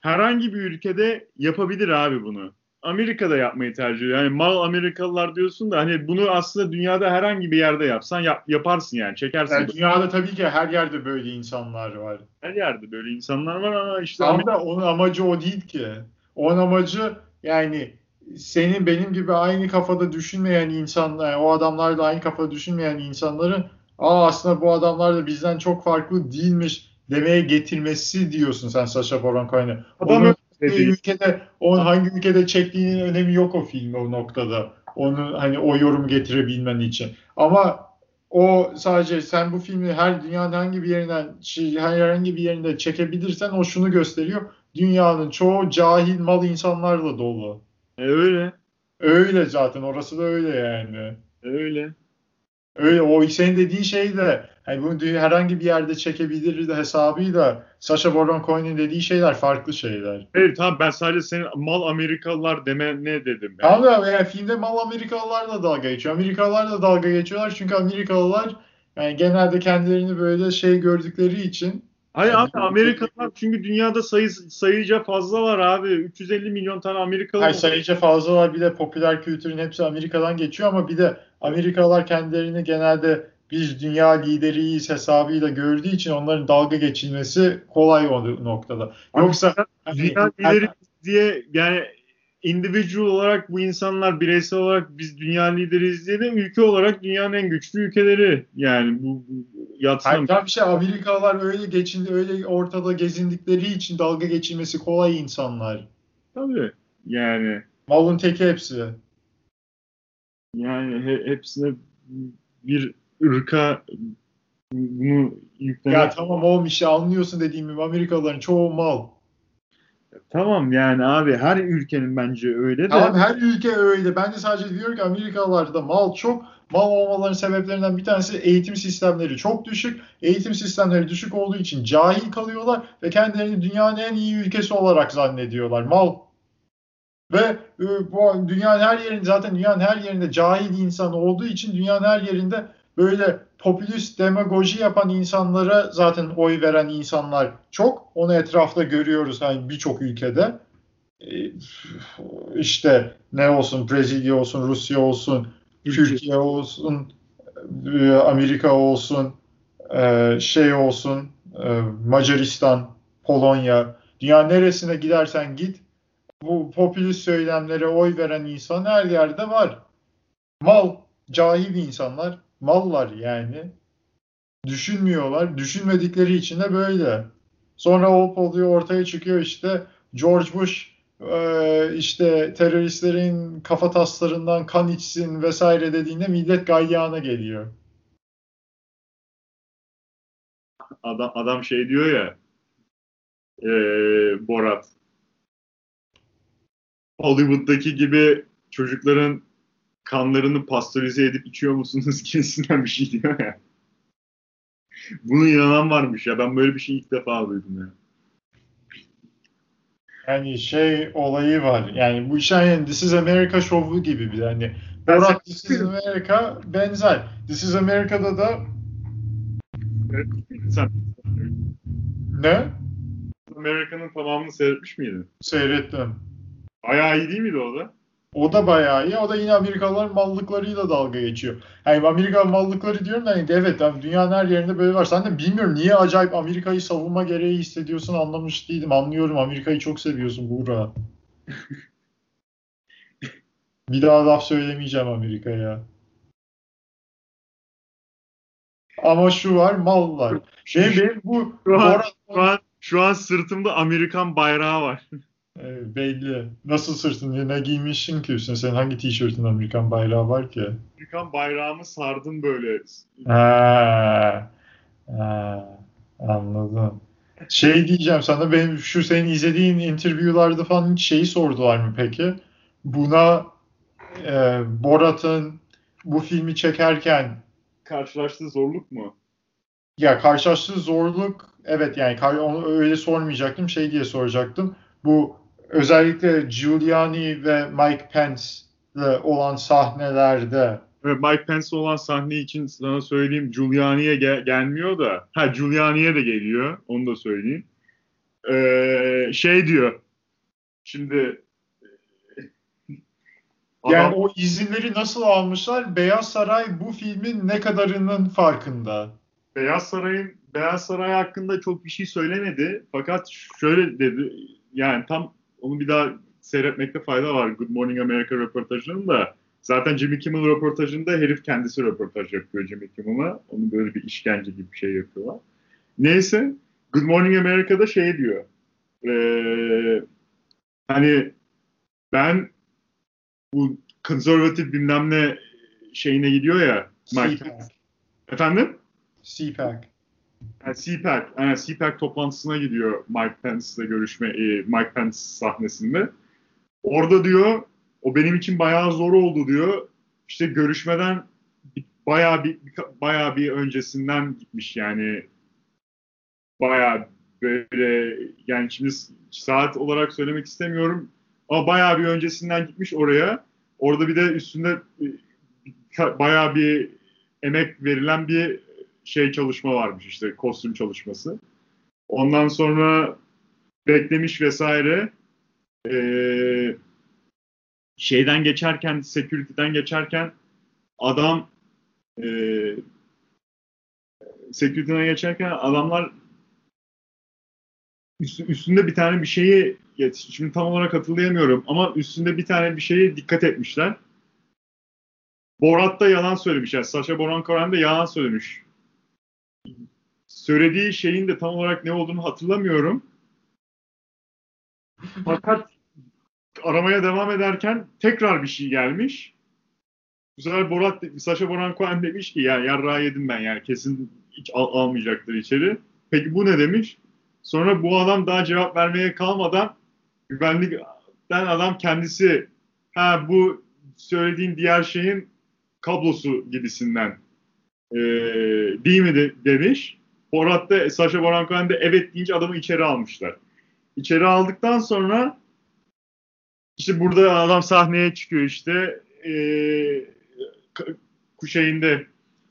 Speaker 2: herhangi bir ülkede yapabilir abi bunu. Amerika'da yapmayı tercih ediyor. Yani mal Amerikalılar diyorsun da hani bunu aslında dünyada herhangi bir yerde yapsan yap, yaparsın yani çekersin. Yani
Speaker 1: dünyada tabii ki her yerde böyle insanlar var.
Speaker 2: Her yerde böyle insanlar var ama işte
Speaker 1: Ama Amerika... onun amacı o değil ki. Onun amacı yani senin benim gibi aynı kafada düşünmeyen insanlar, o adamlarla aynı kafada düşünmeyen insanların aa aslında bu adamlar da bizden çok farklı değilmiş demeye getirmesi diyorsun sen Sacha Baron Cohen'e. Onun ülkede, onun hangi ülkede çektiğinin önemi yok o filmi o noktada. Onu hani o yorum getirebilmen için. Ama o sadece sen bu filmi her dünyanın hangi bir yerinden şey, herhangi bir yerinde çekebilirsen o şunu gösteriyor. Dünyanın çoğu cahil mal insanlarla dolu.
Speaker 2: E öyle.
Speaker 1: Öyle zaten orası da öyle yani.
Speaker 2: Öyle.
Speaker 1: Öyle o senin dediğin şey de hani bunu herhangi bir yerde çekebiliriz de hesabıyla Sacha Baron Cohen'in dediği şeyler farklı şeyler.
Speaker 2: Evet tamam ben sadece senin mal Amerikalılar deme ne dedim.
Speaker 1: Yani. Tamam yani filmde mal Amerikalılarla dalga geçiyor. Amerikalılar da dalga geçiyorlar çünkü Amerikalılar yani genelde kendilerini böyle şey gördükleri için
Speaker 2: Hayır abi Amerikalılar çünkü dünyada sayı, sayıca fazla var abi. 350 milyon tane Amerikalı
Speaker 1: Hayır sayıca fazla var. Bir de popüler kültürün hepsi Amerika'dan geçiyor ama bir de Amerikalılar kendilerini genelde biz dünya lideriyiz hesabıyla gördüğü için onların dalga geçilmesi kolay o noktada. Yoksa
Speaker 2: hani, dünya lideri diye yani individual olarak bu insanlar bireysel olarak biz dünya lideriyiz diye de ülke olarak dünyanın en güçlü ülkeleri yani bu, bu yatsınamıyor.
Speaker 1: Hayır, bir şey Amerikalılar öyle geçindi öyle ortada gezindikleri için dalga geçilmesi kolay insanlar.
Speaker 2: tabii. Yani
Speaker 1: Malın teki hepsi.
Speaker 2: yani he- hepsine bir ırka bunu yüklemek
Speaker 1: Ya tamam oğlum işte anlıyorsun dediğimi Amerikalıların çoğu mal.
Speaker 2: Tamam yani abi her ülkenin bence öyle de.
Speaker 1: Tamam her ülke öyle. Ben de sadece diyorum ki Amerikalılarda mal çok. Mal olmalarının sebeplerinden bir tanesi eğitim sistemleri çok düşük. Eğitim sistemleri düşük olduğu için cahil kalıyorlar ve kendilerini dünyanın en iyi ülkesi olarak zannediyorlar. Mal. Ve e, bu dünyanın her yerinde zaten dünyanın her yerinde cahil insan olduğu için dünyanın her yerinde böyle popülist demagoji yapan insanlara zaten oy veren insanlar çok. Onu etrafta görüyoruz hani birçok ülkede. E, işte ne olsun Brezilya olsun, Rusya olsun, Türkiye olsun, e, Amerika olsun, e, şey olsun, Macaristan, Polonya. Dünya neresine gidersen git bu popülist söylemlere oy veren insan her yerde var. Mal, cahil insanlar, mallar yani. Düşünmüyorlar. Düşünmedikleri için de böyle. Sonra olup oluyor ortaya çıkıyor işte George Bush e, işte teröristlerin kafa taslarından kan içsin vesaire dediğinde millet gayyana geliyor.
Speaker 2: Adam, adam şey diyor ya e, Borat Hollywood'daki gibi çocukların kanlarını pastörize edip içiyor musunuz gibisinden bir şey diyor ya. Bunu inanan varmış ya. Ben böyle bir şey ilk defa duydum ya.
Speaker 1: Yani şey olayı var. Yani bu iş yani This is America şovu gibi bir. Hani Borat This is America benzer. This is America'da da
Speaker 2: Sen
Speaker 1: ne?
Speaker 2: Amerika'nın tamamını seyretmiş miydin?
Speaker 1: Seyrettim.
Speaker 2: Bayağı iyi değil miydi o da?
Speaker 1: O da bayağı iyi. O da yine Amerikalıların mallıklarıyla dalga geçiyor. Yani Amerika mallıkları diyorum da hani evet yani dünyanın her yerinde böyle var. Sen de bilmiyorum niye acayip Amerika'yı savunma gereği hissediyorsun anlamış değilim. Anlıyorum Amerika'yı çok seviyorsun Buğra. Bir daha laf söylemeyeceğim Amerika'ya. Ama şu var mallar. Benim, benim bu
Speaker 2: Şu an, şu an, şu an sırtımda Amerikan bayrağı var.
Speaker 1: Ee, belli. Nasıl sırtın ne giymişsin ki üstüne? Senin hangi tişörtün Amerikan bayrağı var ki?
Speaker 2: Amerikan bayrağımı sardım böyle.
Speaker 1: Ha, ha, anladım. Şey diyeceğim sana benim şu senin izlediğin interviewlarda falan hiç şeyi sordular mı peki? Buna e, Borat'ın bu filmi çekerken
Speaker 2: Karşılaştığı zorluk mu?
Speaker 1: ya karşılaştığı zorluk evet yani onu öyle sormayacaktım şey diye soracaktım. Bu özellikle Giuliani ve Mike Pence'le olan sahnelerde
Speaker 2: Ve Mike Pence olan sahne için sana söyleyeyim Giuliani'ye gel- gelmiyor da. Ha Giuliani'ye de geliyor. Onu da söyleyeyim. Ee, şey diyor. Şimdi adam,
Speaker 1: Yani o izinleri nasıl almışlar? Beyaz Saray bu filmin ne kadarının farkında?
Speaker 2: Beyaz Saray'ın Beyaz Saray hakkında çok bir şey söylemedi. Fakat şöyle dedi. Yani tam onu bir daha seyretmekte fayda var. Good Morning America röportajının da. Zaten Jimmy Kimmel röportajında herif kendisi röportaj yapıyor Jimmy Kimmel'a. Onu böyle bir işkence gibi bir şey yapıyorlar. Neyse Good Morning America'da şey diyor. Ee, hani ben bu konservatif bilmem ne şeyine gidiyor ya.
Speaker 1: CPAC.
Speaker 2: Efendim?
Speaker 1: CPAC.
Speaker 2: Yani CPAC, yani CPAC toplantısına gidiyor Mike Pence'le görüşme, e, Mike Pence sahnesinde. Orada diyor, o benim için bayağı zor oldu diyor. İşte görüşmeden bayağı bir bayağı bir öncesinden gitmiş yani. Bayağı böyle yani şimdi saat olarak söylemek istemiyorum ama bayağı bir öncesinden gitmiş oraya. Orada bir de üstünde e, bayağı bir emek verilen bir şey çalışma varmış işte kostüm çalışması. Ondan sonra beklemiş vesaire. Ee, şeyden geçerken, security'den geçerken adam e, security'den geçerken adamlar üst- üstünde bir tane bir şeyi şimdi tam olarak hatırlayamıyorum ama üstünde bir tane bir şeye dikkat etmişler. Borat da yalan söylemiş. Yani Sacha Baron Cohen de yalan söylemiş. Söylediği şeyin de tam olarak ne olduğunu hatırlamıyorum. Fakat aramaya devam ederken tekrar bir şey gelmiş. Bu sefer Borat, Saşa Baron Cohen demiş ki ya yarrağı yedim ben yani kesin hiç al, almayacaktır içeri. Peki bu ne demiş? Sonra bu adam daha cevap vermeye kalmadan güvenlikten adam kendisi ha bu söylediğin diğer şeyin kablosu gibisinden e, değil mi de, demiş. Borat da Saşa Baron Cohen de evet deyince adamı içeri almışlar. İçeri aldıktan sonra işte burada adam sahneye çıkıyor işte e, kuşayında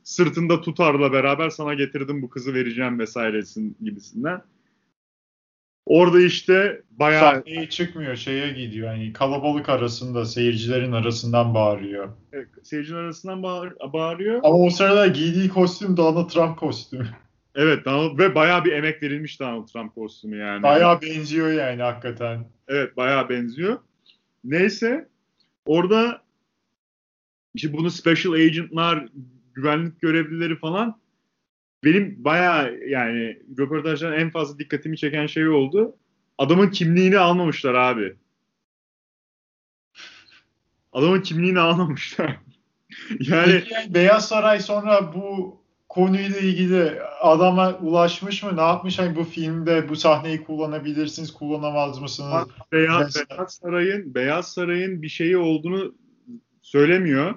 Speaker 2: sırtında tutarla beraber sana getirdim bu kızı vereceğim vesairesin gibisinden. Orada işte bayağı...
Speaker 1: Sahneye çıkmıyor, şeye gidiyor. Yani kalabalık arasında, seyircilerin arasından bağırıyor.
Speaker 2: Evet, seyircilerin arasından bağır, bağırıyor.
Speaker 1: Ama o sırada giydiği kostüm Donald Trump kostümü.
Speaker 2: Evet Donald ve bayağı bir emek verilmiş Donald Trump kostümü yani.
Speaker 1: Bayağı benziyor yani hakikaten.
Speaker 2: Evet bayağı benziyor. Neyse orada işte bunu special agentlar, güvenlik görevlileri falan benim baya yani röportajdan en fazla dikkatimi çeken şey oldu. Adamın kimliğini almamışlar abi. Adamın kimliğini almamışlar.
Speaker 1: yani, Peki yani Beyaz Saray sonra bu konuyla ilgili adama ulaşmış mı? Ne yapmış? Hani bu filmde bu sahneyi kullanabilirsiniz, kullanamaz mısınız?
Speaker 2: Beyaz, Beyaz Saray'ın Beyaz Saray'ın bir şeyi olduğunu söylemiyor.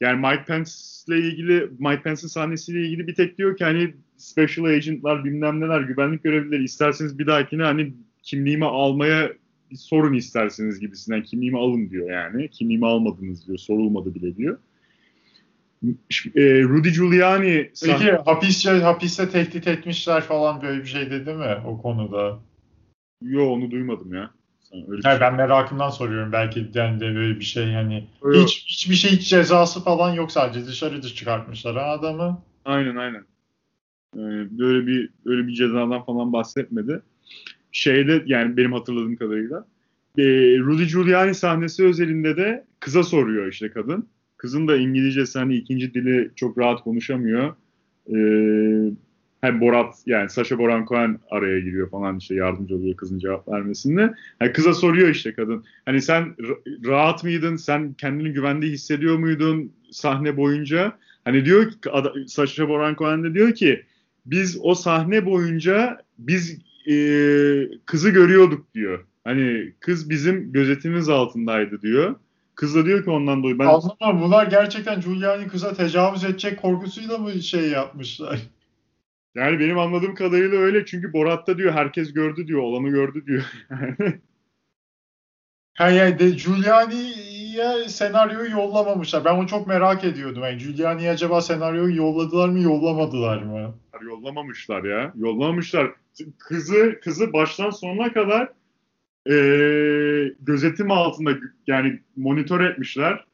Speaker 2: Yani Mike Pence'le ilgili, Mike Pence'in sahnesiyle ilgili bir tek diyor ki hani special agentlar bilmem neler, güvenlik görevlileri isterseniz bir dahakine hani kimliğimi almaya sorun isterseniz gibisinden kimliğimi alın diyor yani. Kimliğimi almadınız diyor, sorulmadı bile diyor. E, Rudy Giuliani
Speaker 1: Peki hapiste, hapiste tehdit etmişler falan böyle bir şey dedi mi o konuda?
Speaker 2: Yok onu duymadım ya.
Speaker 1: Öyle Hayır, şey. ben merakımdan soruyorum. Belki yani de böyle bir şey hani hiç hiçbir şey hiç cezası falan yok sadece dışarı dış çıkartmışlar ha adamı.
Speaker 2: Aynen aynen. Ee, böyle bir öyle bir cezadan falan bahsetmedi. Şeyde yani benim hatırladığım kadarıyla e, Rudy Giuliani sahnesi özelinde de kıza soruyor işte kadın. Kızın da İngilizce hani ikinci dili çok rahat konuşamıyor. Ee, hem Borat yani Sasha Boran Cohen araya giriyor falan işte yardımcı oluyor kızın cevap vermesinde. Yani kıza soruyor işte kadın. Hani sen rahat mıydın? Sen kendini güvende hissediyor muydun sahne boyunca? Hani diyor ki Sasha Boran Cohen de diyor ki biz o sahne boyunca biz e, kızı görüyorduk diyor. Hani kız bizim gözetimimiz altındaydı diyor. Kız da diyor ki ondan dolayı ben...
Speaker 1: Anlamam bunlar gerçekten Giuliani kıza tecavüz edecek korkusuyla mı şey yapmışlar?
Speaker 2: Yani benim anladığım kadarıyla öyle çünkü Borat'ta diyor herkes gördü diyor, olanı gördü diyor.
Speaker 1: ha yani de Giuliani'ye senaryoyu yollamamışlar. Ben onu çok merak ediyordum. Yani Giuliani'ye acaba senaryoyu yolladılar mı, yollamadılar mı?
Speaker 2: Yollamamışlar ya. Yollamamışlar. Kızı kızı baştan sonuna kadar e, gözetim altında yani monitör etmişler.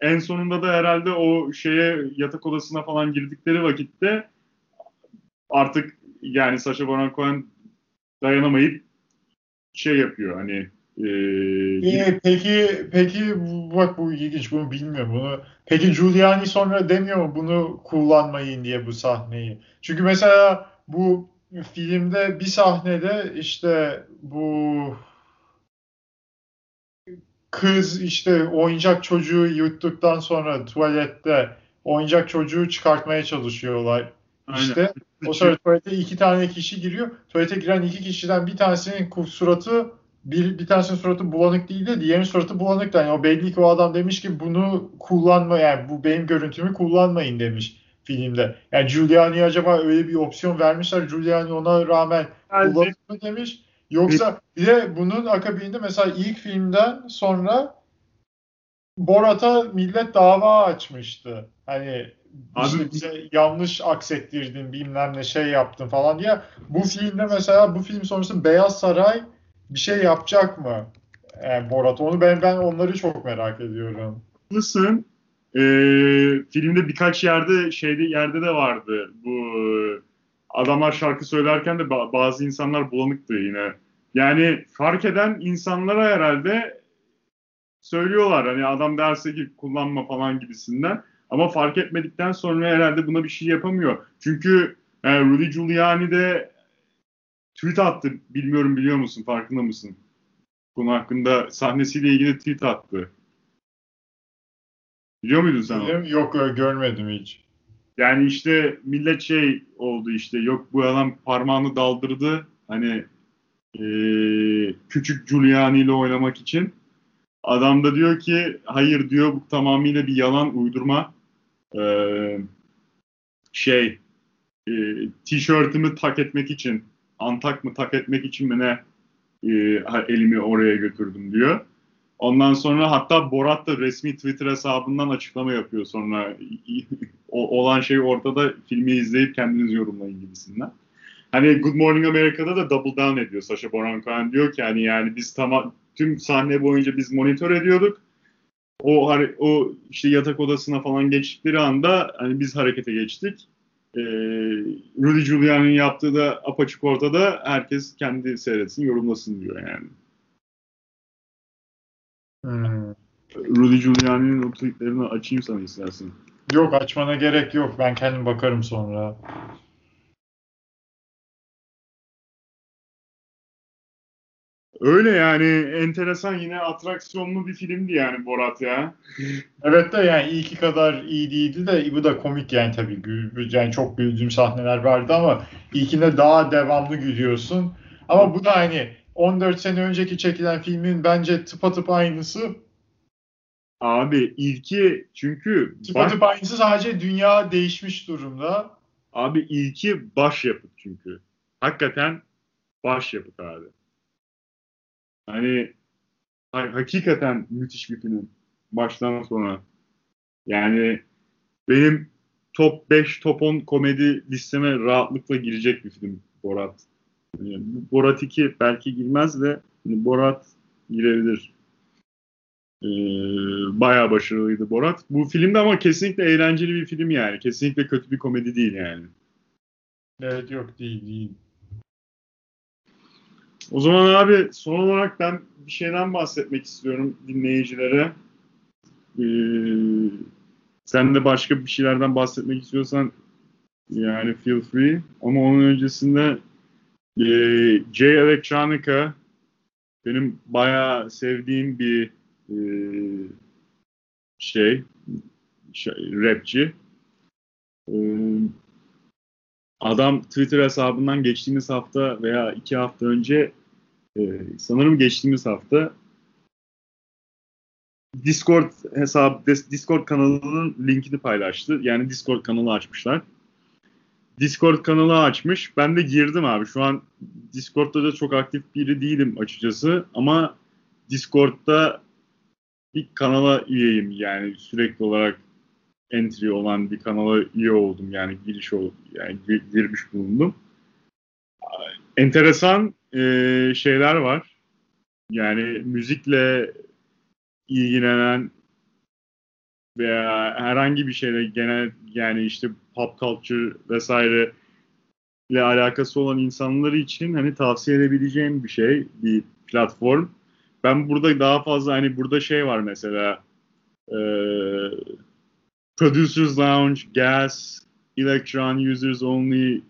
Speaker 2: En sonunda da herhalde o şeye yatak odasına falan girdikleri vakitte artık yani Sacha Baron Cohen dayanamayıp şey yapıyor hani
Speaker 1: e, ee, peki peki bak bu ilginç bunu bilmiyorum bunu. Peki Giuliani sonra demiyor mu bunu kullanmayın diye bu sahneyi? Çünkü mesela bu filmde bir sahnede işte bu kız işte oyuncak çocuğu yuttuktan sonra tuvalette oyuncak çocuğu çıkartmaya çalışıyorlar. Aynen. İşte o sırada tuvalete iki tane kişi giriyor. Tuvalete giren iki kişiden bir tanesinin suratı bir, bir tanesinin suratı bulanık değil de diğerinin suratı bulanık. Yani o belli ki o adam demiş ki bunu kullanma yani bu benim görüntümü kullanmayın demiş filmde. Yani Giuliani acaba öyle bir opsiyon vermişler. Giuliani ona rağmen yani, kullanık mı demiş. Yoksa bir de bunun akabinde mesela ilk filmden sonra Borat'a millet dava açmıştı. Hani Abi, bize yanlış aksettirdin bilmem ne şey yaptın falan diye. Bu filmde mesela bu film sonrası Beyaz Saray bir şey yapacak mı? Yani Borat onu ben ben onları çok merak ediyorum.
Speaker 2: Haklısın. Ee, filmde birkaç yerde şeyde yerde de vardı. Bu adamlar şarkı söylerken de bazı insanlar bulanıktı yine. Yani fark eden insanlara herhalde söylüyorlar. Hani adam derse ki kullanma falan gibisinden. Ama fark etmedikten sonra herhalde buna bir şey yapamıyor. Çünkü yani e, Rudy Giuliani de tweet attı. Bilmiyorum biliyor musun? Farkında mısın? konu hakkında sahnesiyle ilgili tweet attı. Biliyor muydun sen onu?
Speaker 1: Yok görmedim hiç.
Speaker 2: Yani işte millet şey oldu işte yok bu adam parmağını daldırdı hani e, küçük Giuliani ile oynamak için. Adam da diyor ki hayır diyor bu tamamıyla bir yalan uydurma. Ee, şey e, tişörtümü tak etmek için antak mı tak etmek için mi ne e, elimi oraya götürdüm diyor. Ondan sonra hatta Borat da resmi Twitter hesabından açıklama yapıyor sonra o, olan şey ortada filmi izleyip kendiniz yorumlayın gibisinden. Hani Good Morning America'da da double down ediyor Sacha Baron Cohen diyor ki hani yani biz tamam tüm sahne boyunca biz monitör ediyorduk. O o işte yatak odasına falan geçtikleri anda hani biz harekete geçtik. Ee, Rudy Giuliani'nin yaptığı da apaçık ortada. Herkes kendi seyretsin, yorumlasın diyor yani. Hmm. Rudy Giuliani'nin o tweetlerini açayım sana istersen.
Speaker 1: Yok açmana gerek yok. Ben kendim bakarım sonra.
Speaker 2: Öyle yani enteresan yine atraksiyonlu bir filmdi yani Borat ya.
Speaker 1: Evet de yani ilki kadar iyi değildi de bu da komik yani tabii. Yani çok güldüğüm sahneler vardı ama ilkinde daha devamlı gülüyorsun. Ama bu da hani 14 sene önceki çekilen filmin bence tıpatıp aynısı.
Speaker 2: Abi ilki çünkü
Speaker 1: tıpatıp baş... aynısı sadece dünya değişmiş durumda.
Speaker 2: Abi ilki başyapıt çünkü. Hakikaten başyapıt abi. Hani hakikaten müthiş bir film. Baştan sona. Yani benim top 5, top 10 komedi listeme rahatlıkla girecek bir film Borat. Yani Borat 2 belki girmez de hani Borat girebilir. Ee, bayağı başarılıydı Borat. Bu filmde ama kesinlikle eğlenceli bir film yani. Kesinlikle kötü bir komedi değil yani.
Speaker 1: Evet yok değil değil.
Speaker 2: O zaman abi son olarak ben bir şeyden bahsetmek istiyorum dinleyicilere. Ee, sen de başka bir şeylerden bahsetmek istiyorsan yani feel free. Ama onun öncesinde e, J Electronica benim bayağı sevdiğim bir e, şey, şey rapçi. E, adam Twitter hesabından geçtiğimiz hafta veya iki hafta önce e, sanırım geçtiğimiz hafta Discord hesabı, Discord kanalının linkini paylaştı. Yani Discord kanalı açmışlar. Discord kanalı açmış. Ben de girdim abi. Şu an Discord'da da çok aktif biri değilim açıkçası. Ama Discord'da bir kanala üyeyim. Yani sürekli olarak entry olan bir kanala üye oldum. Yani giriş ol, yani girmiş bulundum. Enteresan e, şeyler var. Yani müzikle ilgilenen veya herhangi bir şeyle genel yani işte pop culture vesaire ile alakası olan insanları için hani tavsiye edebileceğim bir şey, bir platform. Ben burada daha fazla hani burada şey var mesela e, Producers Lounge, Gas, Electron Users Only,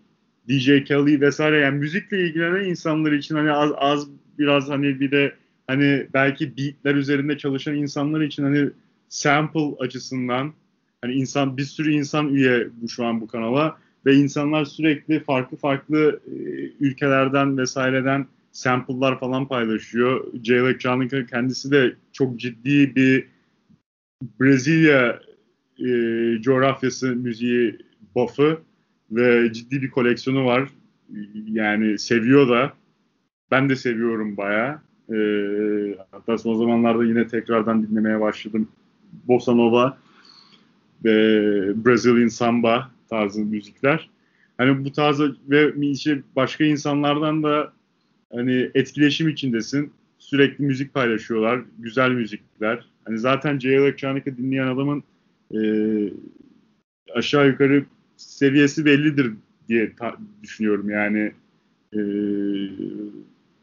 Speaker 2: DJ Kelly vesaire yani müzikle ilgilenen insanlar için hani az, az biraz hani bir de hani belki beatler üzerinde çalışan insanlar için hani sample açısından hani insan bir sürü insan üye bu şu an bu kanala ve insanlar sürekli farklı farklı e, ülkelerden vesaireden sample'lar falan paylaşıyor. J Electronica kendisi de çok ciddi bir Brezilya e, coğrafyası müziği buff'ı ve ciddi bir koleksiyonu var. Yani seviyor da. Ben de seviyorum bayağı. E, hatta son zamanlarda yine tekrardan dinlemeye başladım. Bossa Nova ve Brazilian Samba tarzı müzikler. Hani bu tarzı ve işte başka insanlardan da hani etkileşim içindesin. Sürekli müzik paylaşıyorlar. Güzel müzikler. Hani zaten J Electronica dinleyen adamın e, aşağı yukarı seviyesi bellidir diye düşünüyorum. Yani e,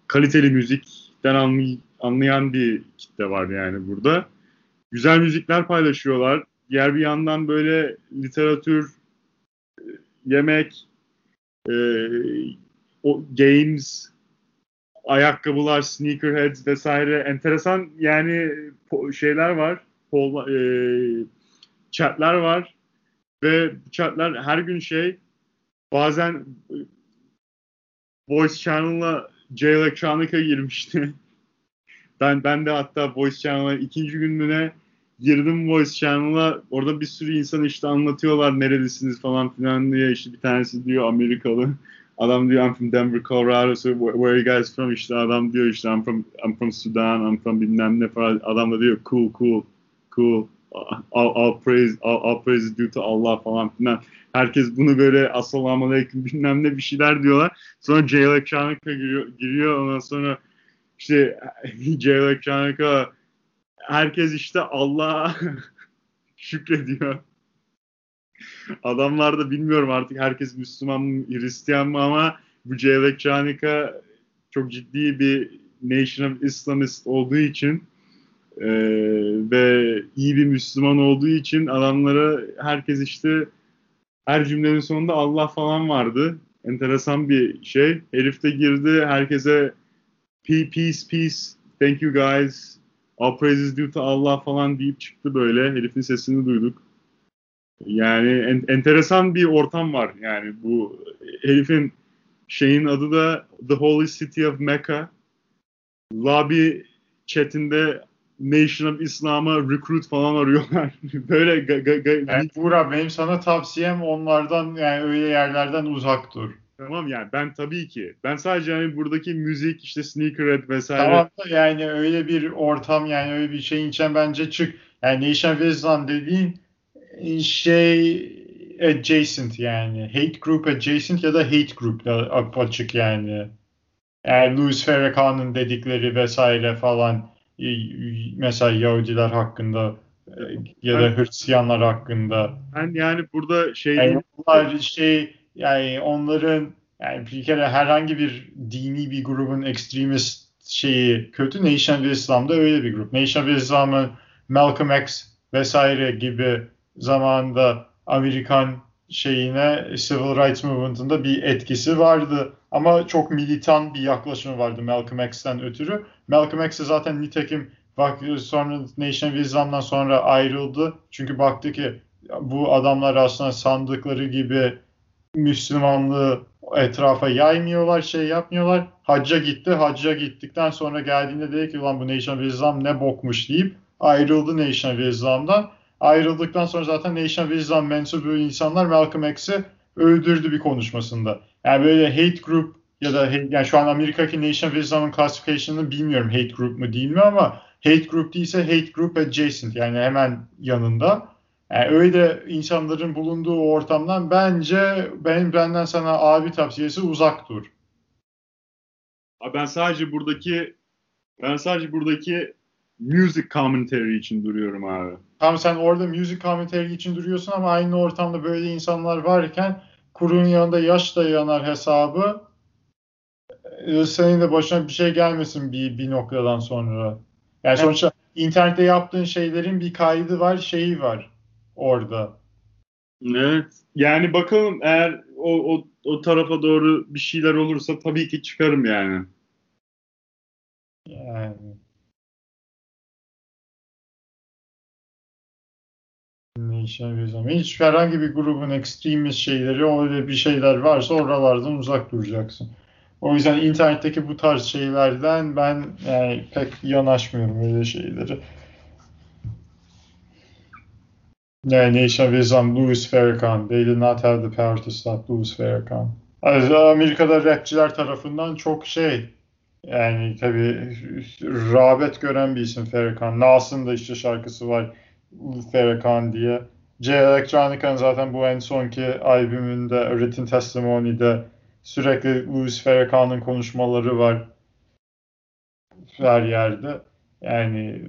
Speaker 2: kaliteli müzikten anlay anlayan bir kitle var yani burada. Güzel müzikler paylaşıyorlar. Diğer bir yandan böyle literatür, yemek, e, o games, ayakkabılar, sneakerheads vesaire enteresan yani şeyler var. Pol, e, chatler var ve chatler her gün şey bazen Voice Channel'a J Electronica girmişti. ben ben de hatta Voice Channel'a ikinci gününe girdim Voice Channel'a. Orada bir sürü insan işte anlatıyorlar neredesiniz falan filan diye. İşte bir tanesi diyor Amerikalı. Adam diyor I'm from Denver, Colorado. So where are you guys from? İşte adam diyor işte I'm from I'm from Sudan, I'm from bilmem ne falan. Adam da diyor cool cool cool. All, all praise all, all praise is due to Allah falan filan. Herkes bunu böyle assalamu aleyküm bilmem ne bir şeyler diyorlar. Sonra Jay Electronica giriyor, giriyor ondan sonra işte Jay Electronica herkes işte Allah'a şükrediyor. Adamlar da bilmiyorum artık herkes Müslüman mı, Hristiyan mı ama bu Jay Electronica çok ciddi bir Nation of Islamist olduğu için e, ve iyi bir Müslüman olduğu için adamlara herkes işte her cümlenin sonunda Allah falan vardı. Enteresan bir şey. Herif de girdi herkese peace peace thank you guys all praises due to Allah falan deyip çıktı böyle. Herifin sesini duyduk. Yani en, enteresan bir ortam var. Yani bu herifin şeyin adı da The Holy City of Mecca. Lobby chatinde Nation of Islam'a recruit falan arıyorlar. Böyle ga, ga, ga,
Speaker 1: yani Buğra benim sana tavsiyem onlardan yani öyle yerlerden uzak dur.
Speaker 2: Tamam yani ben tabii ki. Ben sadece hani buradaki müzik işte sneakerhead vesaire.
Speaker 1: Tamam da yani öyle bir ortam yani öyle bir şeyin içine bence çık. Yani Nation of Islam dediğin şey adjacent yani. Hate group adjacent ya da hate group açık yani. Yani Louis Farrakhan'ın dedikleri vesaire falan mesela Yahudiler hakkında e, ya da Hristiyanlar hakkında.
Speaker 2: Ben yani burada şey
Speaker 1: yani onlar şey yani onların yani bir kere herhangi bir dini bir grubun extremist şeyi kötü. Nation of Islam'da öyle bir grup. Nation of Islam'ın Malcolm X vesaire gibi zamanında Amerikan şeyine Civil Rights Movement'ında bir etkisi vardı. Ama çok militan bir yaklaşımı vardı Malcolm X'ten ötürü. Malcolm X zaten nitekim bak sonra Nation of Islam'dan sonra ayrıldı. Çünkü baktı ki bu adamlar aslında sandıkları gibi Müslümanlığı etrafa yaymıyorlar, şey yapmıyorlar. Hacca gitti. Hacca gittikten sonra geldiğinde dedi ki ulan bu Nation Islam ne bokmuş deyip ayrıldı Nation of Islam'dan. Ayrıldıktan sonra zaten Nation Islam mensubu insanlar Malcolm X'i öldürdü bir konuşmasında. Yani böyle hate group ya da yani şu an Amerika'daki Nation of Islam'ın classification'ını bilmiyorum hate group mu değil mi ama hate group değilse hate group adjacent yani hemen yanında. Yani öyle insanların bulunduğu ortamdan bence benim benden sana abi tavsiyesi uzak dur.
Speaker 2: Ben sadece buradaki ben sadece buradaki music commentary için duruyorum abi.
Speaker 1: Tam sen orada music commentary için duruyorsun ama aynı ortamda böyle insanlar varken kurun yanında yaş da yanar hesabı senin de başına bir şey gelmesin bir, bir noktadan sonra. Yani sonuçta internette yaptığın şeylerin bir kaydı var, şeyi var orada.
Speaker 2: Evet. Yani bakalım eğer o, o, o tarafa doğru bir şeyler olursa tabii ki çıkarım yani.
Speaker 1: Yani. Hiç herhangi bir grubun extremist şeyleri öyle bir şeyler varsa oralardan uzak duracaksın. O yüzden internetteki bu tarz şeylerden ben yani pek yanaşmıyorum öyle şeyleri. Yani Nation Islam, Louis Farrakhan. They did not have the power to stop Louis Farrakhan. Amerika'da rapçiler tarafından çok şey yani tabii rağbet gören bir isim Farrakhan. Nas'ın da işte şarkısı var Farrakhan diye. C Electronica'nın zaten bu en sonki albümünde Written Testimony'de sürekli Louis Farrakhan'ın konuşmaları var her yerde. Yani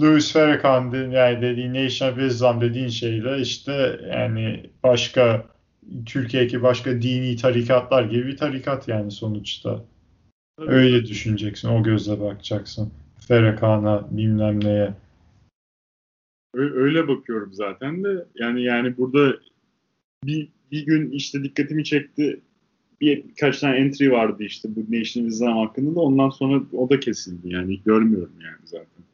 Speaker 1: Louis Farrakhan yani dediğin Nation of Islam dediğin şeyle işte yani başka Türkiye'deki başka dini tarikatlar gibi bir tarikat yani sonuçta. Öyle düşüneceksin, o gözle bakacaksın. Farrakhan'a bilmem neye.
Speaker 2: Öyle bakıyorum zaten de yani yani burada bir, bir gün işte dikkatimi çekti bir, birkaç tane entry vardı işte bu Nation of Islam hakkında da ondan sonra o da kesildi yani görmüyorum yani zaten.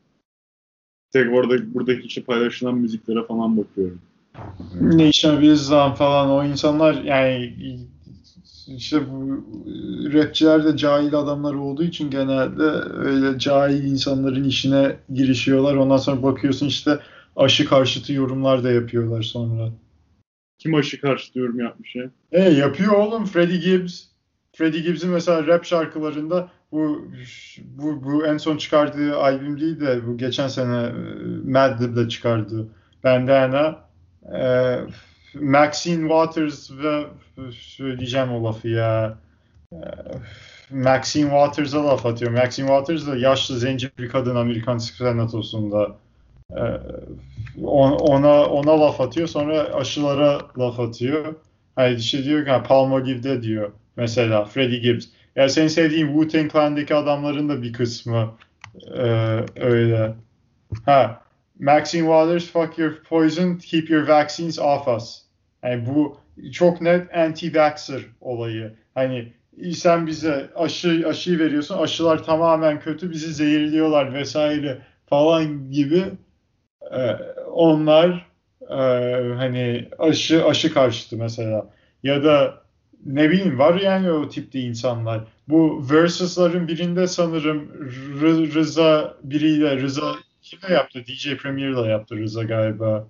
Speaker 2: Tek orada buradaki işte paylaşılan müziklere falan bakıyorum.
Speaker 1: Nation of Islam falan o insanlar yani işte bu rapçiler de cahil adamlar olduğu için genelde öyle cahil insanların işine girişiyorlar. Ondan sonra bakıyorsun işte aşı karşıtı yorumlar da yapıyorlar sonra.
Speaker 2: Kim aşı karşıtı yorum yapmış ya?
Speaker 1: E yapıyor oğlum Freddie Gibbs. Freddie Gibbs'in mesela rap şarkılarında bu bu bu en son çıkardığı albüm değil de bu geçen sene e, Mad Lib'de çıkardığı Bandana e, Maxine Waters ve söyleyeceğim o lafı ya e, Maxine Waters'a laf atıyor. Maxine Waters da yaşlı zenci bir kadın Amerikan senatosunda e, ona ona laf atıyor sonra aşılara laf atıyor. Hani işte diyor ki Palmolive'de diyor mesela Freddie Gibbs. Ya senin sevdiğin Wu-Tang Clan'daki adamların da bir kısmı e, öyle. Ha Maxine Waters fuck your poison keep your vaccines off us. Yani bu çok net anti-vaxxer olayı. Hani sen bize aşı aşıyı veriyorsun. Aşılar tamamen kötü. Bizi zehirliyorlar vesaire falan gibi. Ee, onlar e, hani aşı aşı karşıtı mesela. Ya da ne bileyim var yani o tipte insanlar. Bu Versus'ların birinde sanırım R- Rıza biriyle Rıza kimle yaptı? DJ Premier'la yaptı Rıza galiba.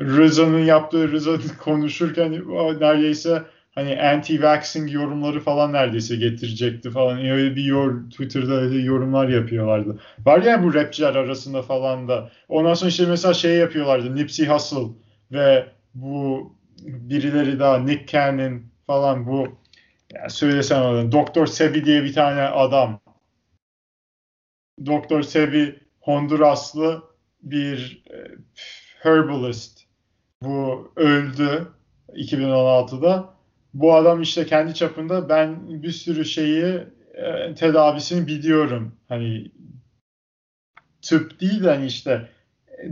Speaker 1: Rıza'nın yaptığı Rıza konuşurken neredeyse hani anti-vaxxing yorumları falan neredeyse getirecekti falan. Öyle bir yor, Twitter'da öyle yorumlar yapıyorlardı. Var ya bu rapçiler arasında falan da. Ondan sonra işte mesela şey yapıyorlardı. Nipsey Hussle ve bu birileri daha Nick Cannon falan bu yani söylesem adam. Doktor Sebi diye bir tane adam. Doktor Sebi Honduraslı bir e, herbalist. Bu öldü 2016'da. Bu adam işte kendi çapında ben bir sürü şeyi e, tedavisini biliyorum. Hani tıp değil de hani işte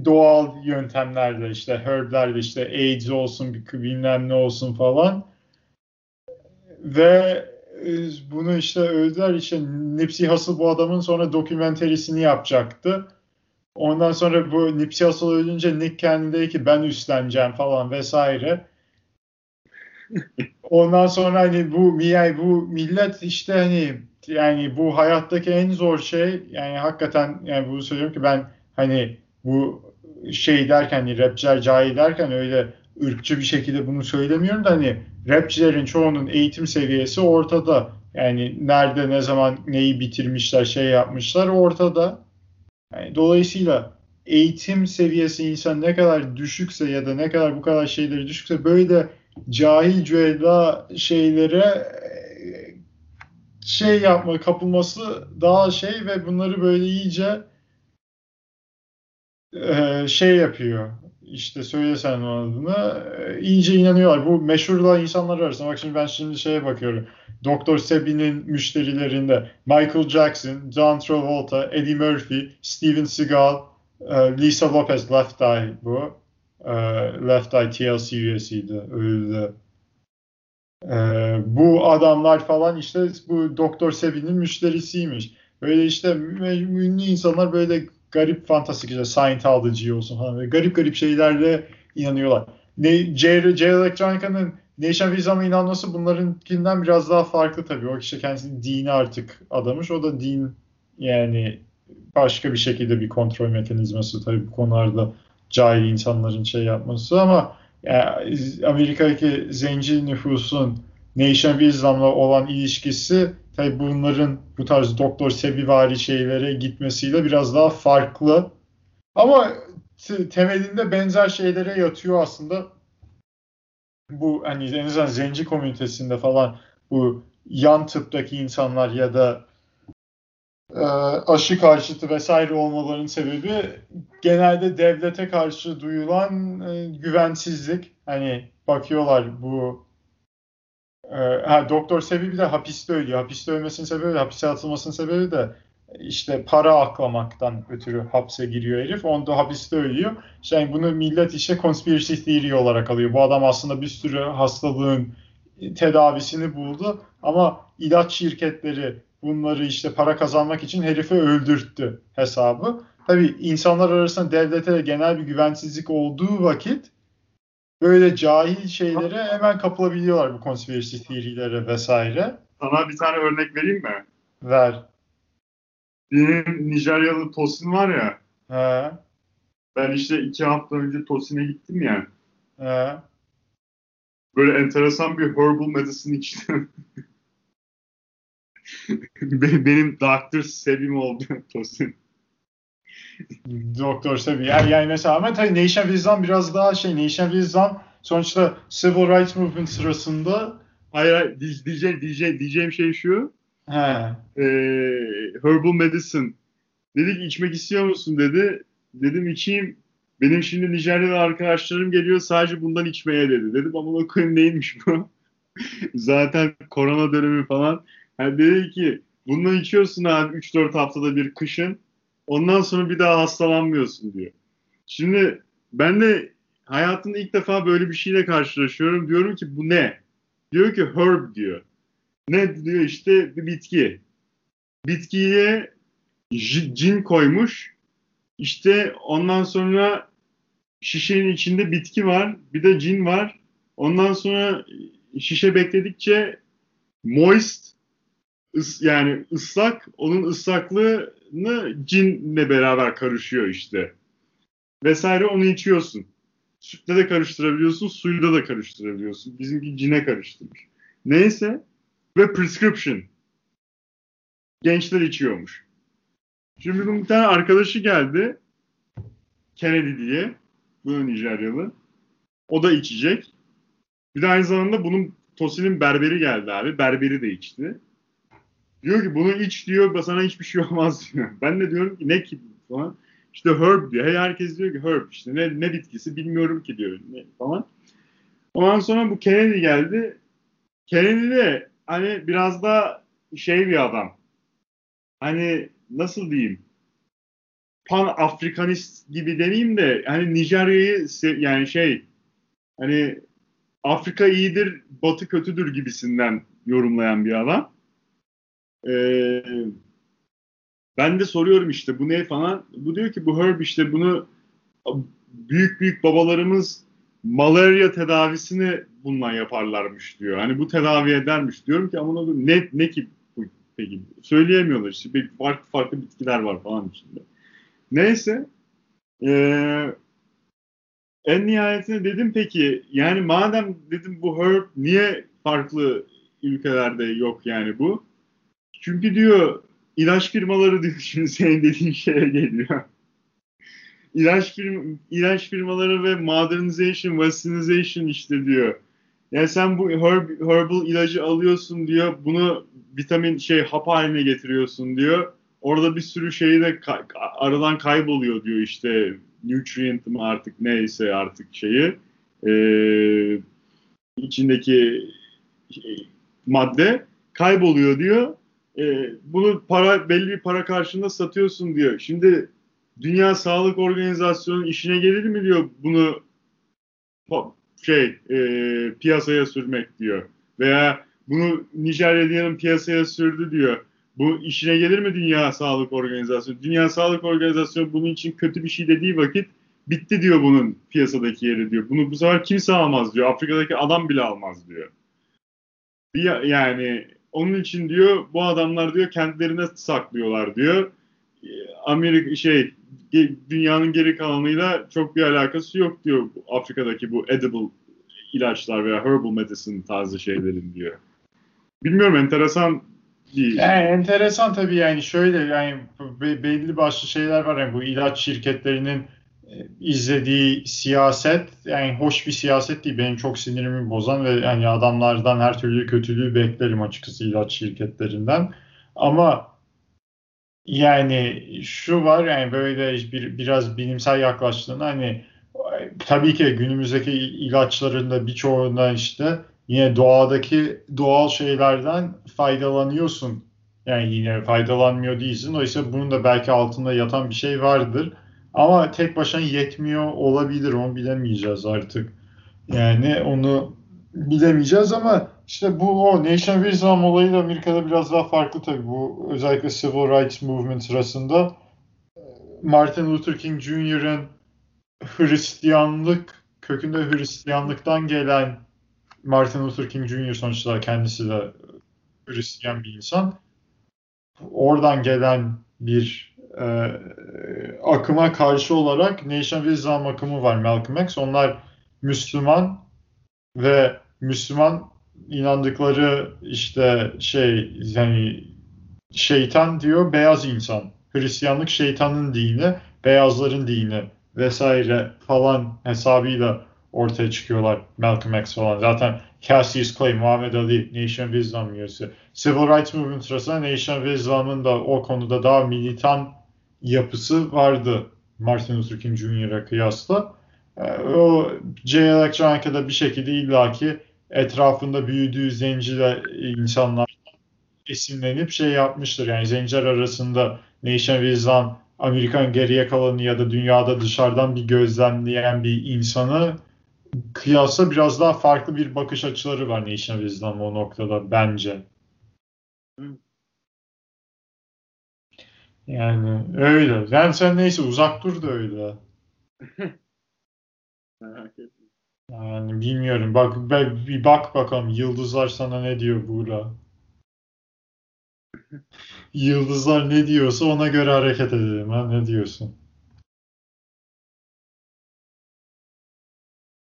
Speaker 1: doğal yöntemlerle işte herblerle işte AIDS olsun bilmem ne olsun falan ve e, bunu işte öldüler işte Nipsey Hussle bu adamın sonra dokümenterisini yapacaktı. Ondan sonra bu Nipsey Hussle ölünce Nick kendinde ki ben üstleneceğim falan vesaire. Ondan sonra hani bu yani bu millet işte hani yani bu hayattaki en zor şey yani hakikaten yani bunu söylüyorum ki ben hani bu şey derken hani rapçiler cahil derken öyle ırkçı bir şekilde bunu söylemiyorum da hani rapçilerin çoğunun eğitim seviyesi ortada. Yani nerede ne zaman neyi bitirmişler şey yapmışlar ortada. Yani dolayısıyla eğitim seviyesi insan ne kadar düşükse ya da ne kadar bu kadar şeyleri düşükse böyle cahil cüela şeylere şey yapma kapılması daha şey ve bunları böyle iyice e, şey yapıyor. İşte söylesen adını. E, iyice inanıyorlar. Bu meşhurla insanlar arasında. Bak şimdi ben şimdi şeye bakıyorum. Doktor Sebi'nin müşterilerinde Michael Jackson, John Travolta, Eddie Murphy, Steven Seagal, e, Lisa Lopez, Left Eye bu. Left Eye TLC üyesiydi. Öldü. bu adamlar falan işte bu Doktor Sebi'nin müşterisiymiş. Böyle işte ünlü insanlar böyle garip fantastik işte Scientology olsun falan böyle garip garip şeylerle inanıyorlar. Ne, J, J Electronica'nın Nation of Islam'a inanması bunlarınkinden biraz daha farklı tabii. O kişi kendisi dini artık adamış. O da din yani başka bir şekilde bir kontrol mekanizması tabii bu konularda cahil insanların şey yapması ama yani Amerika'daki zenci nüfusun Nation of Islam'la olan ilişkisi tabi bunların bu tarz doktor sevivari şeylere gitmesiyle biraz daha farklı. Ama temelinde benzer şeylere yatıyor aslında. Bu hani en azından zenci komünitesinde falan bu yan tıptaki insanlar ya da e, aşı karşıtı vesaire olmalarının sebebi genelde devlete karşı duyulan e, güvensizlik. Hani bakıyorlar bu e, ha, Doktor Sebi bir de hapiste ölüyor. Hapiste ölmesinin sebebi, hapise atılmasının sebebi de işte para aklamaktan ötürü hapse giriyor herif. Onda hapiste ölüyor. İşte bunu millet işte conspiracy theory olarak alıyor. Bu adam aslında bir sürü hastalığın tedavisini buldu. Ama ilaç şirketleri bunları işte para kazanmak için herifi öldürttü hesabı. Tabii insanlar arasında devlete genel bir güvensizlik olduğu vakit böyle cahil şeylere hemen kapılabiliyorlar bu conspiracy theory'lere vesaire.
Speaker 2: Sana bir tane örnek vereyim mi?
Speaker 1: Ver.
Speaker 2: Benim Nijeryalı Tosin var ya.
Speaker 1: He.
Speaker 2: Ben işte iki hafta önce Tosin'e gittim ya.
Speaker 1: He.
Speaker 2: Böyle enteresan bir herbal medicine içtim. Benim doktor sevim oldu Tosin.
Speaker 1: Doktor seviye. Yani, yani mesela ama tabii Nation Wisdom biraz daha şey Nation Wisdom sonuçta Civil Rights Movement sırasında
Speaker 2: Hayır, hayır diyeceğim, diyeceğim, diyeceğim şey şu.
Speaker 1: he,
Speaker 2: E, herbal medicine. Dedik içmek istiyor musun dedi. Dedim içeyim. Benim şimdi Nijeryalı arkadaşlarım geliyor sadece bundan içmeye dedi. Dedim ama koyayım neymiş bu? Zaten korona dönemi falan. Yani dedi ki bundan içiyorsun abi 3-4 haftada bir kışın. Ondan sonra bir daha hastalanmıyorsun diyor. Şimdi ben de hayatımda ilk defa böyle bir şeyle karşılaşıyorum. Diyorum ki bu ne? Diyor ki herb diyor. Ne diyor işte bir bitki. Bitkiye cin koymuş. İşte ondan sonra şişenin içinde bitki var. Bir de cin var. Ondan sonra şişe bekledikçe moist yani ıslak onun ıslaklığını cinle beraber karışıyor işte. Vesaire onu içiyorsun. Sütle de karıştırabiliyorsun, suyla da karıştırabiliyorsun. Bizimki cine karıştırmış. Neyse ve prescription. Gençler içiyormuş. Şimdi bir tane arkadaşı geldi. Kennedy diye. Bu Nijeryalı. O da içecek. Bir de aynı zamanda bunun Tosin'in berberi geldi abi. Berberi de içti. Diyor ki bunu iç diyor sana hiçbir şey olmaz diyor. Ben de diyorum ki ne ki falan. İşte herb diyor. Hey, herkes diyor ki herb işte ne, ne bitkisi bilmiyorum ki diyor ne, falan. Ondan sonra bu Kennedy geldi. Kennedy de hani biraz da şey bir adam. Hani nasıl diyeyim? Pan Afrikanist gibi deneyim de hani Nijerya'yı yani şey hani Afrika iyidir, Batı kötüdür gibisinden yorumlayan bir adam. Ee, ben de soruyorum işte bu ne falan. Bu diyor ki bu herb işte bunu büyük büyük babalarımız malaria tedavisini bundan yaparlarmış diyor. Hani bu tedavi edermiş. Diyorum ki ama ne, ne ki bu peki? Söyleyemiyorlar işte. Bir farklı farklı bitkiler var falan içinde. Neyse. Ee, en nihayetinde dedim peki yani madem dedim bu herb niye farklı ülkelerde yok yani bu? Çünkü diyor ilaç firmaları diyor şimdi senin dediğin şeye geliyor. ilaç, firm, ilaç firmaları ve modernization, westernization işte diyor. Yani sen bu herb, herbal ilacı alıyorsun diyor. Bunu vitamin şey hap haline getiriyorsun diyor. Orada bir sürü şeyi de ka- aradan kayboluyor diyor işte nutrient mi artık neyse artık şeyi ee, içindeki madde kayboluyor diyor. E, bunu para belli bir para karşılığında satıyorsun diyor. Şimdi Dünya Sağlık Organizasyonu işine gelir mi diyor bunu şey e, piyasaya sürmek diyor. Veya bunu Nijerya'nın piyasaya sürdü diyor. Bu işine gelir mi Dünya Sağlık Organizasyonu? Dünya Sağlık Organizasyonu bunun için kötü bir şey dediği vakit bitti diyor bunun piyasadaki yeri diyor. Bunu bu sefer kimse almaz diyor. Afrika'daki adam bile almaz diyor. Yani onun için diyor bu adamlar diyor kendilerine saklıyorlar diyor. Amerika şey dünyanın geri kalanıyla çok bir alakası yok diyor Afrika'daki bu edible ilaçlar veya herbal medicine tarzı şeylerin diyor. Bilmiyorum enteresan değil.
Speaker 1: Yani enteresan tabii yani şöyle yani belli başlı şeyler var yani bu ilaç şirketlerinin izlediği siyaset yani hoş bir siyaset değil. Benim çok sinirimi bozan ve yani adamlardan her türlü kötülüğü beklerim açıkçası ilaç şirketlerinden. Ama yani şu var yani böyle bir, biraz bilimsel yaklaştığında hani tabii ki günümüzdeki ilaçların da birçoğundan işte yine doğadaki doğal şeylerden faydalanıyorsun. Yani yine faydalanmıyor değilsin. Oysa bunun da belki altında yatan bir şey vardır. Ama tek başına yetmiyor olabilir. Onu bilemeyeceğiz artık. Yani onu bilemeyeceğiz ama işte bu o Nation Islam olayı da Amerika'da biraz daha farklı tabii. Bu özellikle Civil Rights Movement sırasında e, Martin Luther King Jr.'ın Hristiyanlık kökünde Hristiyanlıktan gelen Martin Luther King Jr. sonuçta kendisi de Hristiyan bir insan. Oradan gelen bir e, akıma karşı olarak Nation of Islam akımı var Malcolm X. Onlar Müslüman ve Müslüman inandıkları işte şey yani şeytan diyor beyaz insan. Hristiyanlık şeytanın dini, beyazların dini vesaire falan hesabıyla ortaya çıkıyorlar Malcolm X falan. Zaten Cassius Clay, Muhammed Ali, Nation of Islam üyesi. Civil Rights Movement sırasında Nation of Islam'ın da o konuda daha militan yapısı vardı Martin Luther King Jr.'a kıyasla. Ee, o J. Electronica'da bir şekilde illaki etrafında büyüdüğü zenciler insanlar esinlenip şey yapmıştır. Yani zenciler arasında Nation Islam Amerikan geriye kalanı ya da dünyada dışarıdan bir gözlemleyen bir insanı kıyasla biraz daha farklı bir bakış açıları var Nation Islam o noktada bence. Yani öyle. Yani sen neyse uzak dur da öyle. Yani bilmiyorum. Bak bir bak bakalım yıldızlar sana ne diyor Buğra. Yıldızlar ne diyorsa ona göre hareket edelim. Ha? Ne diyorsun?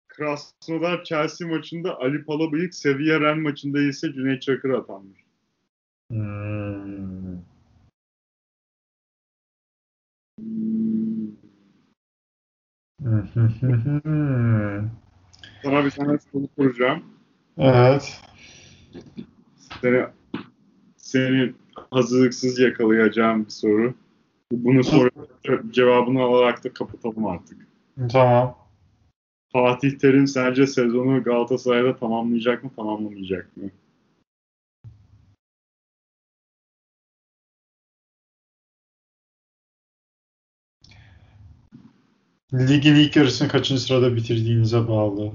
Speaker 2: Krasnodar Chelsea maçında Ali Palabıyık, Seviye Ren maçında ise Cüneyt Çakır atanmış. Hmm. Sana bir tane soru soracağım.
Speaker 1: Evet.
Speaker 2: Seni, seni hazırlıksız yakalayacağım bir soru. Bunu soru cevabını alarak da kapatalım artık.
Speaker 1: Tamam.
Speaker 2: Fatih Terim sence sezonu Galatasaray'da tamamlayacak mı, tamamlamayacak mı?
Speaker 1: Ligin ilk yarısını kaçıncı sırada bitirdiğinize bağlı.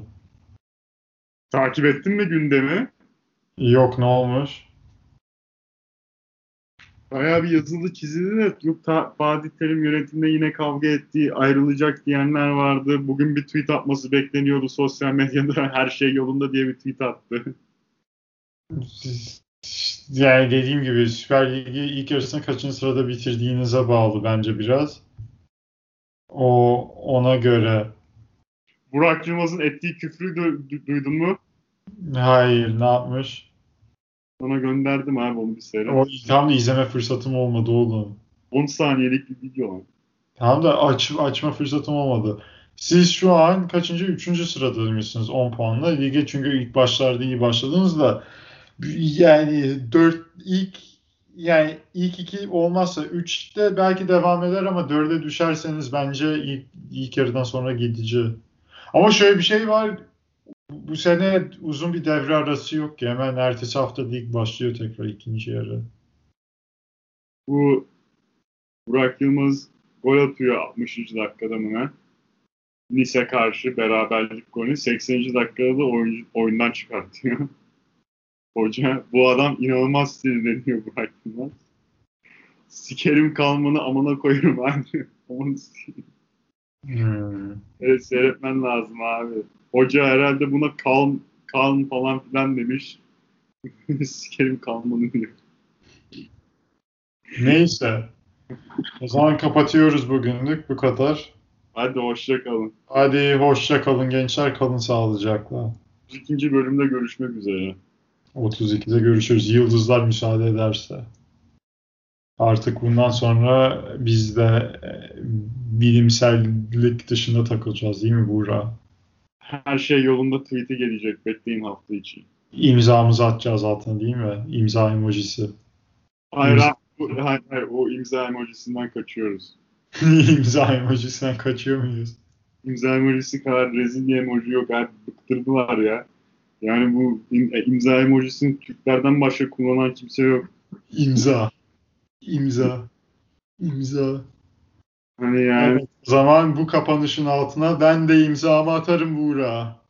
Speaker 2: Takip ettin mi gündemi?
Speaker 1: Yok ne olmuş?
Speaker 2: Bayağı bir yazılı çizildi de yok ta, Fatih Terim yönetimde yine kavga ettiği ayrılacak diyenler vardı. Bugün bir tweet atması bekleniyordu sosyal medyada her şey yolunda diye bir tweet attı.
Speaker 1: Yani dediğim gibi Süper Lig'i ilk yarısını kaçıncı sırada bitirdiğinize bağlı bence biraz. O ona göre.
Speaker 2: Burak Yılmaz'ın ettiği küfrü du- duydun mu?
Speaker 1: Hayır, ne yapmış?
Speaker 2: Sana gönderdim abi onu bir seyret.
Speaker 1: O tam da izleme fırsatım olmadı oğlum.
Speaker 2: 10 saniyelik bir video lan.
Speaker 1: Tam da aç, açma fırsatım olmadı. Siz şu an kaçıncı? Üçüncü sırada mısınız 10 puanla? Lige çünkü ilk başlarda iyi başladınız da yani 4 ilk yani ilk iki olmazsa 3'te belki devam eder ama 4'e düşerseniz bence ilk, ilk yarıdan sonra gidici. Ama şöyle bir şey var. Bu sene uzun bir devre arası yok ki. Hemen ertesi hafta lig başlıyor tekrar ikinci yarı.
Speaker 2: Bu Burak Yılmaz gol atıyor 60. dakikada mı ne? Nice karşı beraberlik golü 80. dakikada da oyun, oyundan çıkartıyor. Hoca bu adam inanılmaz sinirleniyor Burak Yılmaz. Sikerim kalmanı amına koyarım abi. hmm. Evet seyretmen lazım abi. Hoca herhalde buna kalm, kalm falan filan demiş. Sikerim kalmanı diyor.
Speaker 1: Neyse. O zaman kapatıyoruz bugünlük bu kadar.
Speaker 2: Hadi hoşça kalın.
Speaker 1: Hadi hoşça kalın gençler kalın sağlıcakla.
Speaker 2: İkinci bölümde görüşmek üzere.
Speaker 1: 32'de görüşürüz. Yıldızlar müsaade ederse. Artık bundan sonra biz de e, bilimsellik dışında takılacağız değil mi Buğra?
Speaker 2: Her şey yolunda tweet'i gelecek. Bekleyin hafta içi.
Speaker 1: İmzamızı atacağız zaten değil mi? İmza emojisi.
Speaker 2: Hayır, İmza... hayır, hayır o imza emojisinden kaçıyoruz.
Speaker 1: İmza emojisinden kaçıyor muyuz?
Speaker 2: İmza emojisi kadar rezil bir emoji yok. Abi bıktırdılar ya. Yani bu e, imza emojisini Türklerden başka kullanan kimse yok.
Speaker 1: İmza. İmza. İmza.
Speaker 2: Hani yani.
Speaker 1: Evet, zaman bu kapanışın altına ben de imzamı atarım Buğra.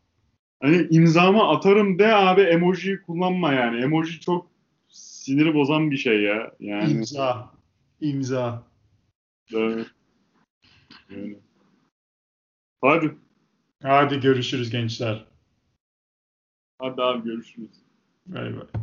Speaker 2: Hani imzamı atarım de abi emojiyi kullanma yani. Emoji çok siniri bozan bir şey ya. Yani
Speaker 1: İmza. İmza.
Speaker 2: evet. Yani. Hadi.
Speaker 1: Hadi görüşürüz gençler.
Speaker 2: Hadi abi görüşürüz.
Speaker 1: Bay bay.